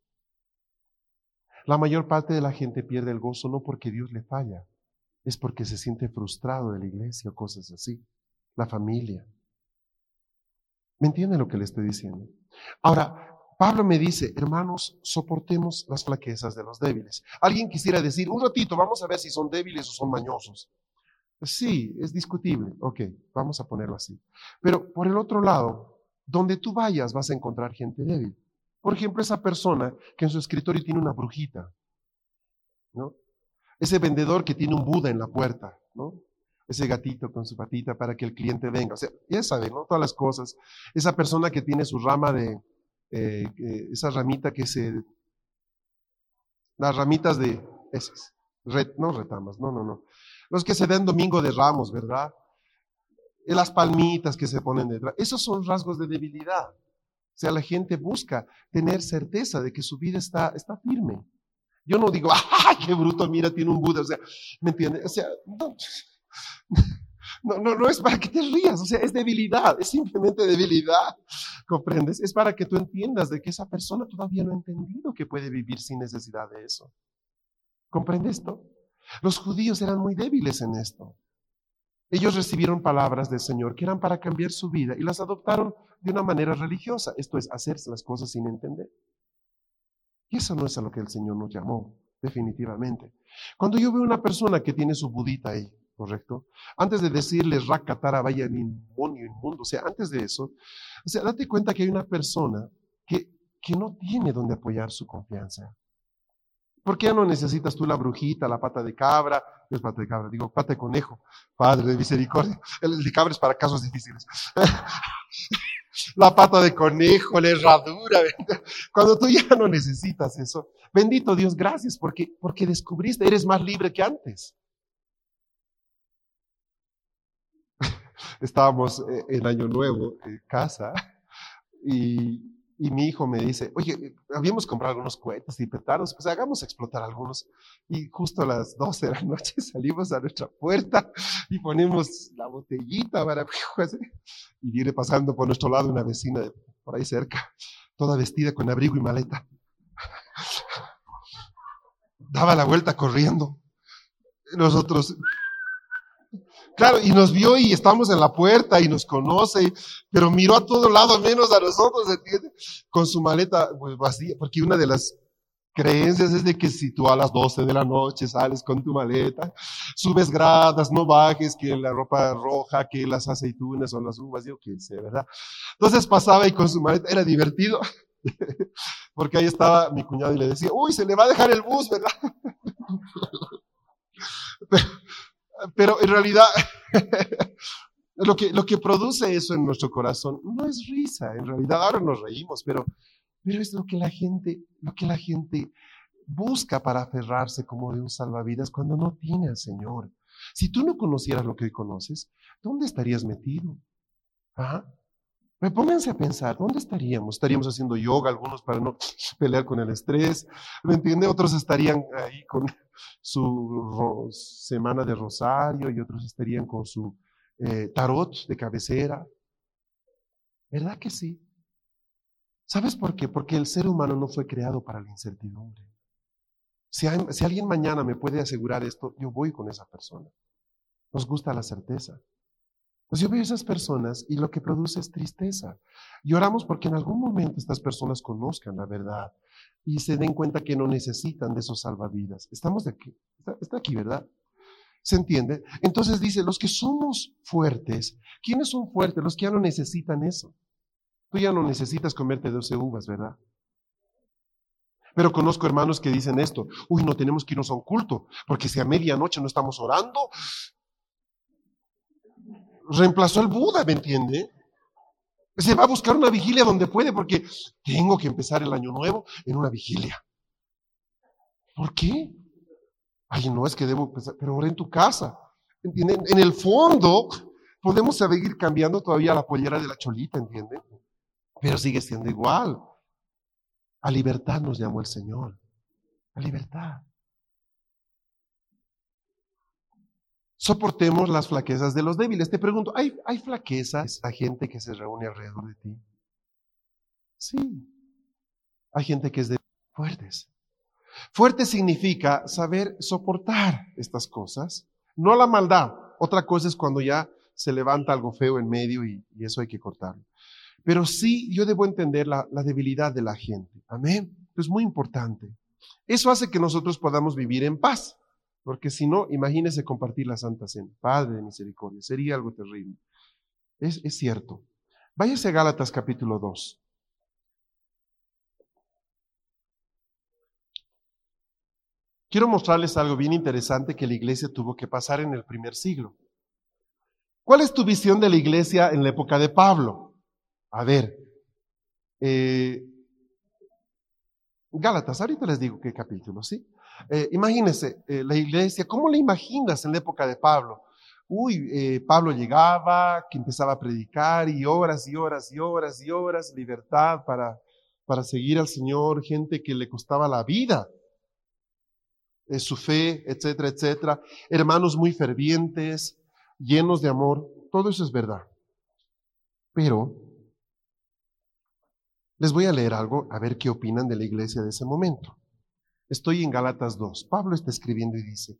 La mayor parte de la gente pierde el gozo no porque Dios le falla, es porque se siente frustrado de la iglesia o cosas así. La familia. ¿Me entiende lo que le estoy diciendo? Ahora, Pablo me dice, hermanos, soportemos las flaquezas de los débiles. Alguien quisiera decir, un ratito, vamos a ver si son débiles o son mañosos. Sí, es discutible. Ok, vamos a ponerlo así. Pero por el otro lado, donde tú vayas vas a encontrar gente débil. Por ejemplo, esa persona que en su escritorio tiene una brujita, ¿no? Ese vendedor que tiene un Buda en la puerta, ¿no? ese gatito con su patita para que el cliente venga. O sea, ya saben, ¿no? Todas las cosas. Esa persona que tiene su rama de, eh, esa ramita que se, las ramitas de, esas, no retamas, no, no, no. Los que se den domingo de ramos, ¿verdad? Y las palmitas que se ponen detrás. Esos son rasgos de debilidad. O sea, la gente busca tener certeza de que su vida está, está firme. Yo no digo, ¡ay, qué bruto! Mira, tiene un Buda. O sea, ¿me entiendes? O sea, no, no, no, es para que te rías. O sea, es debilidad, es simplemente debilidad. ¿Comprendes? Es para que tú entiendas de que esa persona todavía no ha entendido que puede vivir sin necesidad de eso. ¿Comprendes esto? Los judíos eran muy débiles en esto. Ellos recibieron palabras del Señor que eran para cambiar su vida y las adoptaron de una manera religiosa, esto es, hacerse las cosas sin entender. Y eso no es a lo que el Señor nos llamó, definitivamente. Cuando yo veo una persona que tiene su budita ahí, ¿correcto? Antes de decirle rakatara vaya inmundo, inmundo, o sea, antes de eso, o sea, date cuenta que hay una persona que, que no tiene donde apoyar su confianza. ¿Por qué no necesitas tú la brujita, la pata de cabra? No es pata de cabra, digo pata de conejo. Padre de misericordia. El de cabra es para casos difíciles. la pata de conejo, la herradura. Cuando tú ya no necesitas eso. Bendito Dios, gracias porque, porque descubriste, eres más libre que antes. Estábamos eh, en Año Nuevo en casa y y mi hijo me dice, oye, habíamos comprado algunos cohetes y petardos, pues hagamos explotar algunos. Y justo a las 12 de la noche salimos a nuestra puerta y ponemos la botellita para... Y viene pasando por nuestro lado una vecina de por ahí cerca, toda vestida con abrigo y maleta. Daba la vuelta corriendo. Nosotros, Claro, y nos vio y estamos en la puerta y nos conoce, pero miró a todo lado menos a nosotros, ¿entiendes? Con su maleta pues, vacía, porque una de las creencias es de que si tú a las 12 de la noche sales con tu maleta, subes gradas, no bajes, que la ropa roja, que las aceitunas o las uvas, yo qué sé, ¿verdad? Entonces pasaba y con su maleta era divertido, porque ahí estaba mi cuñado y le decía, uy, se le va a dejar el bus, ¿verdad? Pero en realidad, lo, que, lo que produce eso en nuestro corazón no es risa, en realidad ahora nos reímos, pero, pero es lo que la gente, lo que la gente busca para aferrarse como de un salvavidas cuando no tiene al Señor. Si tú no conocieras lo que hoy conoces, ¿dónde estarías metido? ¿Ah? Pónganse a pensar, ¿dónde estaríamos? Estaríamos haciendo yoga, algunos para no pelear con el estrés, ¿me entiende? Otros estarían ahí con su semana de rosario y otros estarían con su eh, tarot de cabecera. ¿Verdad que sí? ¿Sabes por qué? Porque el ser humano no fue creado para la incertidumbre. Si, alguien mañana me puede asegurar esto, yo voy con esa persona. Nos gusta la certeza. Pues yo veo esas personas y lo que produce es tristeza. Y oramos porque en algún momento estas personas conozcan la verdad y se den cuenta que no necesitan de esos salvavidas. Estamos de aquí, está, aquí, ¿verdad? ¿Se entiende? Entonces dice, los que somos fuertes, ¿quiénes son fuertes? Los que ya no necesitan eso. Tú ya no necesitas comerte 12 uvas, ¿verdad? Pero conozco hermanos que dicen esto, uy, no tenemos que irnos a un culto, porque si a medianoche no estamos orando, reemplazó al Buda, ¿me entiende? Se va a buscar una vigilia donde puede porque tengo que empezar el año nuevo en una vigilia. ¿Por qué? Ay, no es que debo empezar, pero ahora en tu casa. ¿Entienden? En el fondo, podemos seguir cambiando todavía la pollera de la cholita, ¿entienden? Pero sigue siendo igual. A libertad nos llamó el Señor. A libertad. Soportemos las flaquezas de los débiles. Te pregunto, ¿hay, hay flaquezas a gente que se reúne alrededor de ti? Sí. Hay gente que es de fuertes. Fuerte significa saber soportar estas cosas, no la maldad. Otra cosa es cuando ya se levanta algo feo en medio y, eso hay que cortarlo. Pero sí, yo debo entender la, la debilidad de la gente. Amén. Es muy importante. Eso hace que nosotros podamos vivir en paz. Porque si no, imagínese compartir la Santa Cena. Padre de misericordia, sería algo terrible. Es, cierto. Váyase a Gálatas capítulo 2. Quiero mostrarles algo bien interesante que la iglesia tuvo que pasar en el primer siglo. ¿Cuál es tu visión de la iglesia en la época de Pablo? A ver, eh, Gálatas, ahorita les digo qué capítulo, ¿sí? Eh, imagínense, eh, la iglesia, ¿cómo la imaginas en la época de Pablo? Uy, eh, Pablo llegaba, que empezaba a predicar y horas y horas y horas y horas, libertad para, para seguir al Señor, gente que le costaba la vida, su fe, etcétera, etcétera, hermanos muy fervientes, llenos de amor, todo eso es verdad. Pero les voy a leer algo, a ver qué opinan de la iglesia de ese momento. Estoy en Galatas 2. Pablo está escribiendo y dice,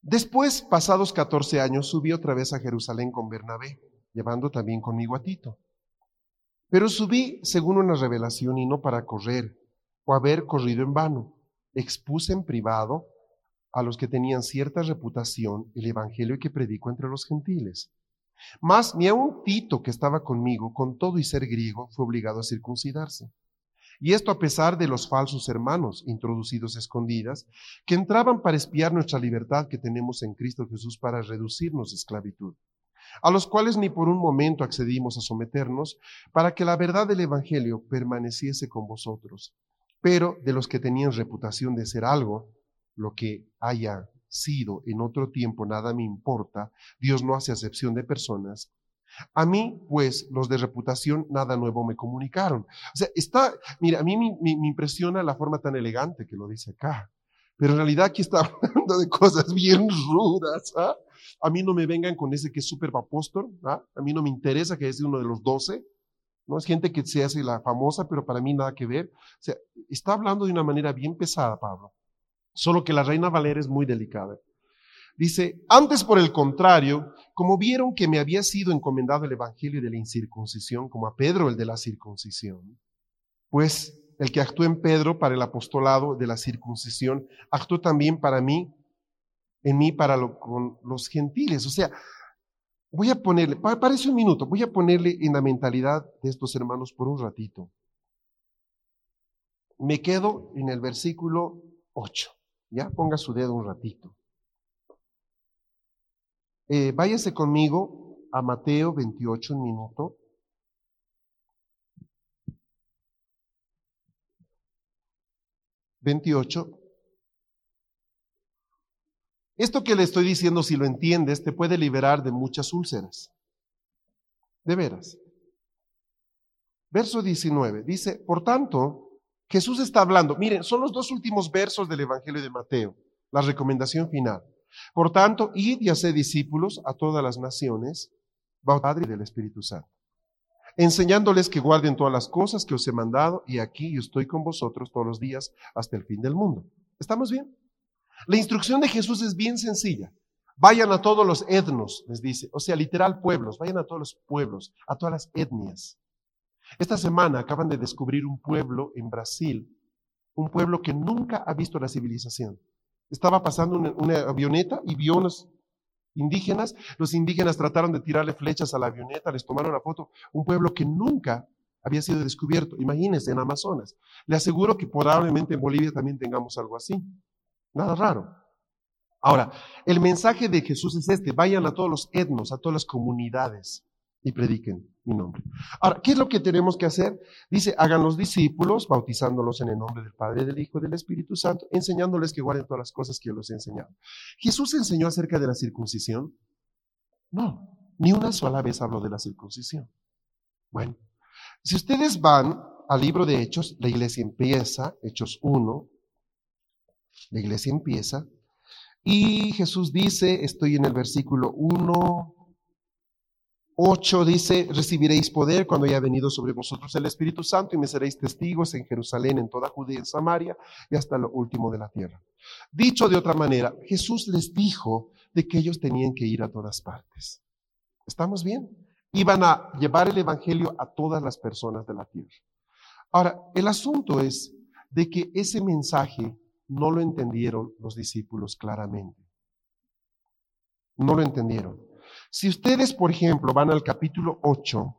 Después, pasados 14 años, subí otra vez a Jerusalén con Bernabé, llevando también conmigo a Tito. Pero subí según una revelación y no para correr o haber corrido en vano. Expuse en privado a los que tenían cierta reputación el evangelio que predico entre los gentiles. Mas ni aun Tito, que estaba conmigo, con todo y ser griego, fue obligado a circuncidarse. Y esto a pesar de los falsos hermanos introducidos escondidas, que entraban para espiar nuestra libertad que tenemos en Cristo Jesús para reducirnos a esclavitud, a los cuales ni por un momento accedimos a someternos, para que la verdad del Evangelio permaneciese con vosotros. Pero de los que tenían reputación de ser algo, lo que haya sido en otro tiempo nada me importa, Dios no hace acepción de personas, a mí, pues, los de reputación nada nuevo me comunicaron. O sea, está, mira, a mí me, impresiona la forma tan elegante que lo dice acá. Pero en realidad aquí está hablando de cosas bien rudas. ¿ah? A mí no me vengan con ese que es súper apóstol. ¿ah? A mí no me interesa que es uno de los doce. No es gente que se hace la famosa, pero para mí nada que ver. O sea, está hablando de una manera bien pesada, Pablo. Solo que la reina Valera es muy delicada. Dice, antes por el contrario, como vieron que me había sido encomendado el Evangelio de la incircuncisión, como a Pedro el de la circuncisión, pues el que actuó en Pedro para el apostolado de la circuncisión, actuó también para mí, en mí para con los gentiles. O sea, voy a ponerle, parece un minuto, voy a ponerle en la mentalidad de estos hermanos por un ratito. Me quedo en el versículo 8. Ya ponga su dedo un ratito. Eh, váyase conmigo a Mateo 28, un minuto. Veintiocho. Esto que le estoy diciendo, si lo entiendes, te puede liberar de muchas úlceras. De veras. Verso 19 dice, por tanto, Jesús está hablando. Miren, son los dos últimos versos del Evangelio de Mateo, la recomendación final. Por tanto, id y haced discípulos a todas las naciones, Padre del Espíritu Santo, enseñándoles que guarden todas las cosas que os he mandado, y aquí yo estoy con vosotros todos los días hasta el fin del mundo. ¿Estamos bien? La instrucción de Jesús es bien sencilla. Vayan a todos los etnos, les dice, o sea, literal pueblos, vayan a todos los pueblos, a todas las etnias. Esta semana acaban de descubrir un pueblo en Brasil, un pueblo que nunca ha visto la civilización. Estaba pasando una, avioneta y vio unos indígenas. Los indígenas trataron de tirarle flechas a la avioneta, les tomaron la foto. Un pueblo que nunca había sido descubierto. Imagínense, en Amazonas. Le aseguro que probablemente en Bolivia también tengamos algo así. Nada raro. Ahora, el mensaje de Jesús es este, vayan a todos los etnos, a todas las comunidades y prediquen mi nombre. Ahora, ¿qué es lo que tenemos que hacer? Dice, hagan los discípulos, bautizándolos en el nombre del Padre, del Hijo y del Espíritu Santo, enseñándoles que guarden todas las cosas que yo les he enseñado. ¿Jesús enseñó acerca de la circuncisión? No, ni una sola vez habló de la circuncisión. Bueno, si ustedes van al libro de Hechos, la iglesia empieza, Hechos 1, la iglesia empieza, y Jesús dice, estoy en el versículo 1, 8 dice, recibiréis poder cuando haya venido sobre vosotros el Espíritu Santo y me seréis testigos en Jerusalén, en toda Judea, en Samaria y hasta lo último de la tierra. Dicho de otra manera, Jesús les dijo de que ellos tenían que ir a todas partes. ¿Estamos bien? Iban a llevar el Evangelio a todas las personas de la tierra. Ahora, el asunto es de que ese mensaje no lo entendieron los discípulos claramente. No lo entendieron. Si ustedes, por ejemplo, van al capítulo 8,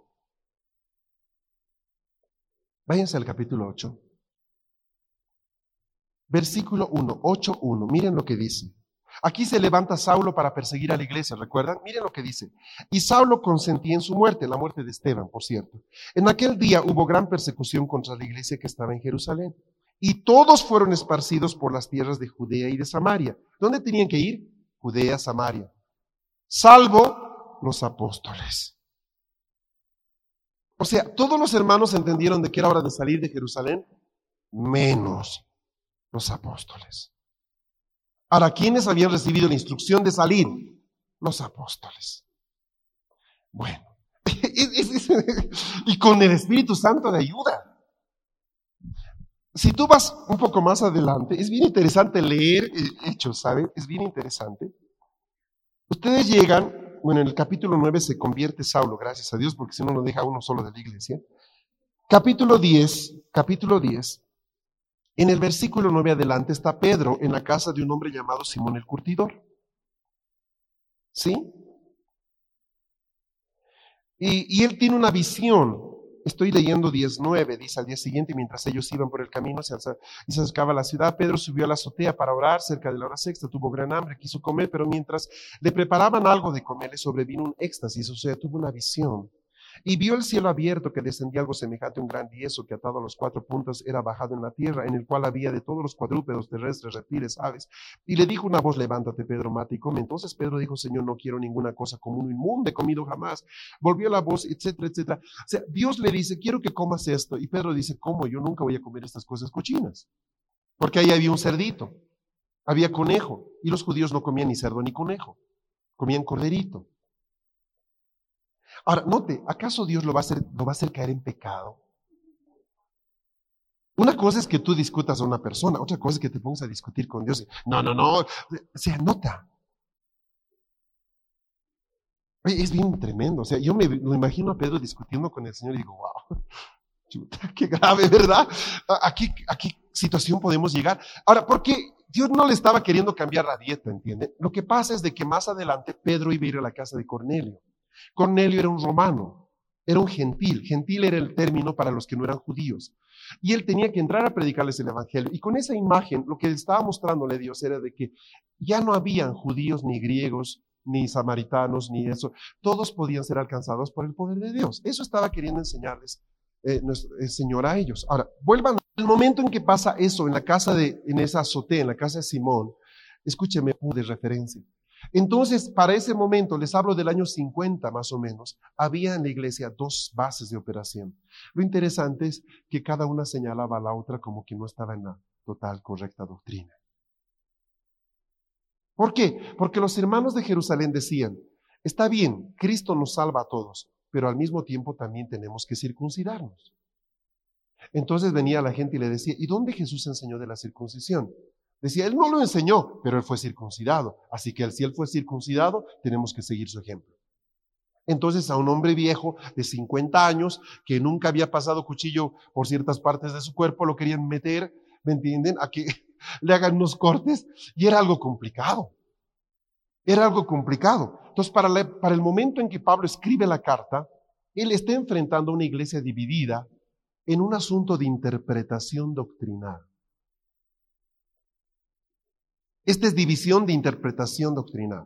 váyanse al capítulo 8, versículo 1, 8, 1, miren lo que dice. Aquí se levanta Saulo para perseguir a la iglesia, ¿recuerdan? Miren lo que dice. Y Saulo consentía en su muerte, la muerte de Esteban, por cierto. En aquel día hubo gran persecución contra la iglesia que estaba en Jerusalén. Y todos fueron esparcidos por las tierras de Judea y de Samaria. ¿Dónde tenían que ir? Judea, Samaria. Salvo los apóstoles. O sea, todos los hermanos entendieron de que era hora de salir de Jerusalén, menos los apóstoles. Ahora, ¿quiénes habían recibido la instrucción de salir? Los apóstoles. Bueno, y con el Espíritu Santo de ayuda. Si tú vas un poco más adelante, es bien interesante leer Hechos, ¿sabe? Es bien interesante. Ustedes llegan, bueno, en el capítulo 9 se convierte Saulo, gracias a Dios, porque si no lo deja uno solo de la iglesia. Capítulo 10, capítulo 10, en el versículo 9 adelante está Pedro en la casa de un hombre llamado Simón el Curtidor. ¿Sí? Y, él tiene una visión. Estoy leyendo 19, dice al día siguiente, mientras ellos iban por el camino se y se acercaba a la ciudad, Pedro subió a la azotea para orar cerca de la hora sexta, tuvo gran hambre, quiso comer, pero mientras le preparaban algo de comer, le sobrevino un éxtasis, o sea, tuvo una visión. Y vio el cielo abierto que descendía algo semejante a un gran yeso que atado a los cuatro puntos era bajado en la tierra, en el cual había de todos los cuadrúpedos terrestres, reptiles, aves. Y le dijo una voz, levántate, Pedro, mate y come. Entonces Pedro dijo, Señor, no quiero ninguna cosa como un inmundo, he comido jamás. Volvió la voz, etcétera, etcétera. O sea, Dios le dice, quiero que comas esto. Y Pedro dice, ¿cómo? Yo nunca voy a comer estas cosas cochinas. Porque ahí había un cerdito, había conejo. Y los judíos no comían ni cerdo ni conejo, comían corderito. Ahora, note, ¿acaso Dios lo va a hacer, lo va a hacer caer en pecado? Una cosa es que tú discutas a una persona, otra cosa es que te pongas a discutir con Dios. No, no, no, se anota. Es bien tremendo. O sea, yo me imagino a Pedro discutiendo con el Señor y digo, wow, qué grave, ¿verdad? ¿A qué, ¿A qué situación podemos llegar? Ahora, porque Dios no le estaba queriendo cambiar la dieta, ¿entiende? Lo que pasa es de que más adelante Pedro iba a ir a la casa de Cornelio. Cornelio era un romano, era un gentil. Gentil era el término para los que no eran judíos. Y él tenía que entrar a predicarles el Evangelio. Y con esa imagen, lo que estaba mostrándole Dios era de que ya no habían judíos ni griegos, ni samaritanos, ni eso. Todos podían ser alcanzados por el poder de Dios. Eso estaba queriendo enseñarles eh, el Señor a ellos. Ahora, vuelvan al momento en que pasa eso en la casa de, en esa azotea, en la casa de Simón. Escúcheme, de referencia. Entonces, para ese momento, les hablo del año 50 más o menos, había en la iglesia dos bases de operación. Lo interesante es que cada una señalaba a la otra como que no estaba en la total correcta doctrina. ¿Por qué? Porque los hermanos de Jerusalén decían, está bien, Cristo nos salva a todos, pero al mismo tiempo también tenemos que circuncidarnos. Entonces venía la gente y le decía, ¿y dónde Jesús enseñó de la circuncisión? Decía, él no lo enseñó, pero él fue circuncidado. Así que si él fue circuncidado, tenemos que seguir su ejemplo. Entonces a un hombre viejo de 50 años que nunca había pasado cuchillo por ciertas partes de su cuerpo, lo querían meter, ¿me entienden? A que le hagan unos cortes y era algo complicado. Era algo complicado. Entonces para, para el momento en que Pablo escribe la carta, él está enfrentando a una iglesia dividida en un asunto de interpretación doctrinal. Esta es división de interpretación doctrinal.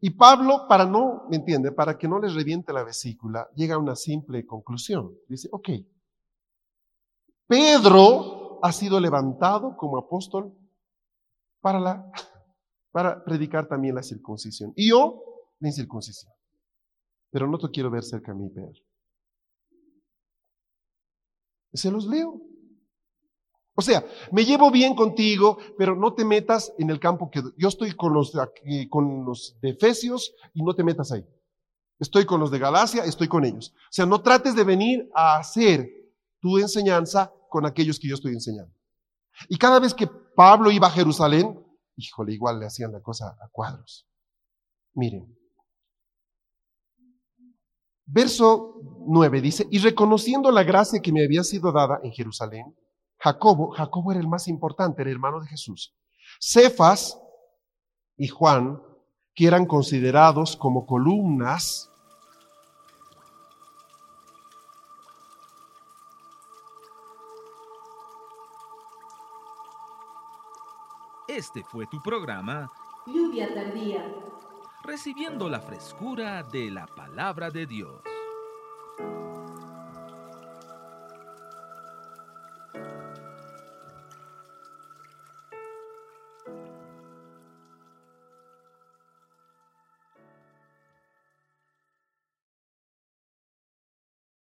Y Pablo, para no, ¿me entiende? Para que no les reviente la vesícula, llega a una simple conclusión. Dice, ok, Pedro ha sido levantado como apóstol para, la, para predicar también la circuncisión. Y yo, la incircuncisión. Pero no te quiero ver cerca a mí, Pedro. Se los leo. O sea, me llevo bien contigo, pero no te metas en el campo que yo estoy con los, con los de Efesios y no te metas ahí. Estoy con los de Galacia, estoy con ellos. O sea, no trates de venir a hacer tu enseñanza con aquellos que yo estoy enseñando. Y cada vez que Pablo iba a Jerusalén, híjole, igual le hacían la cosa a cuadros. Miren. Verso 9 dice, y reconociendo la gracia que me había sido dada en Jerusalén, Jacobo, Jacobo era el más importante, el hermano de Jesús. Cefas y Juan, que eran considerados como columnas, Este fue tu programa Lluvia tardía. Recibiendo la frescura de la palabra de Dios.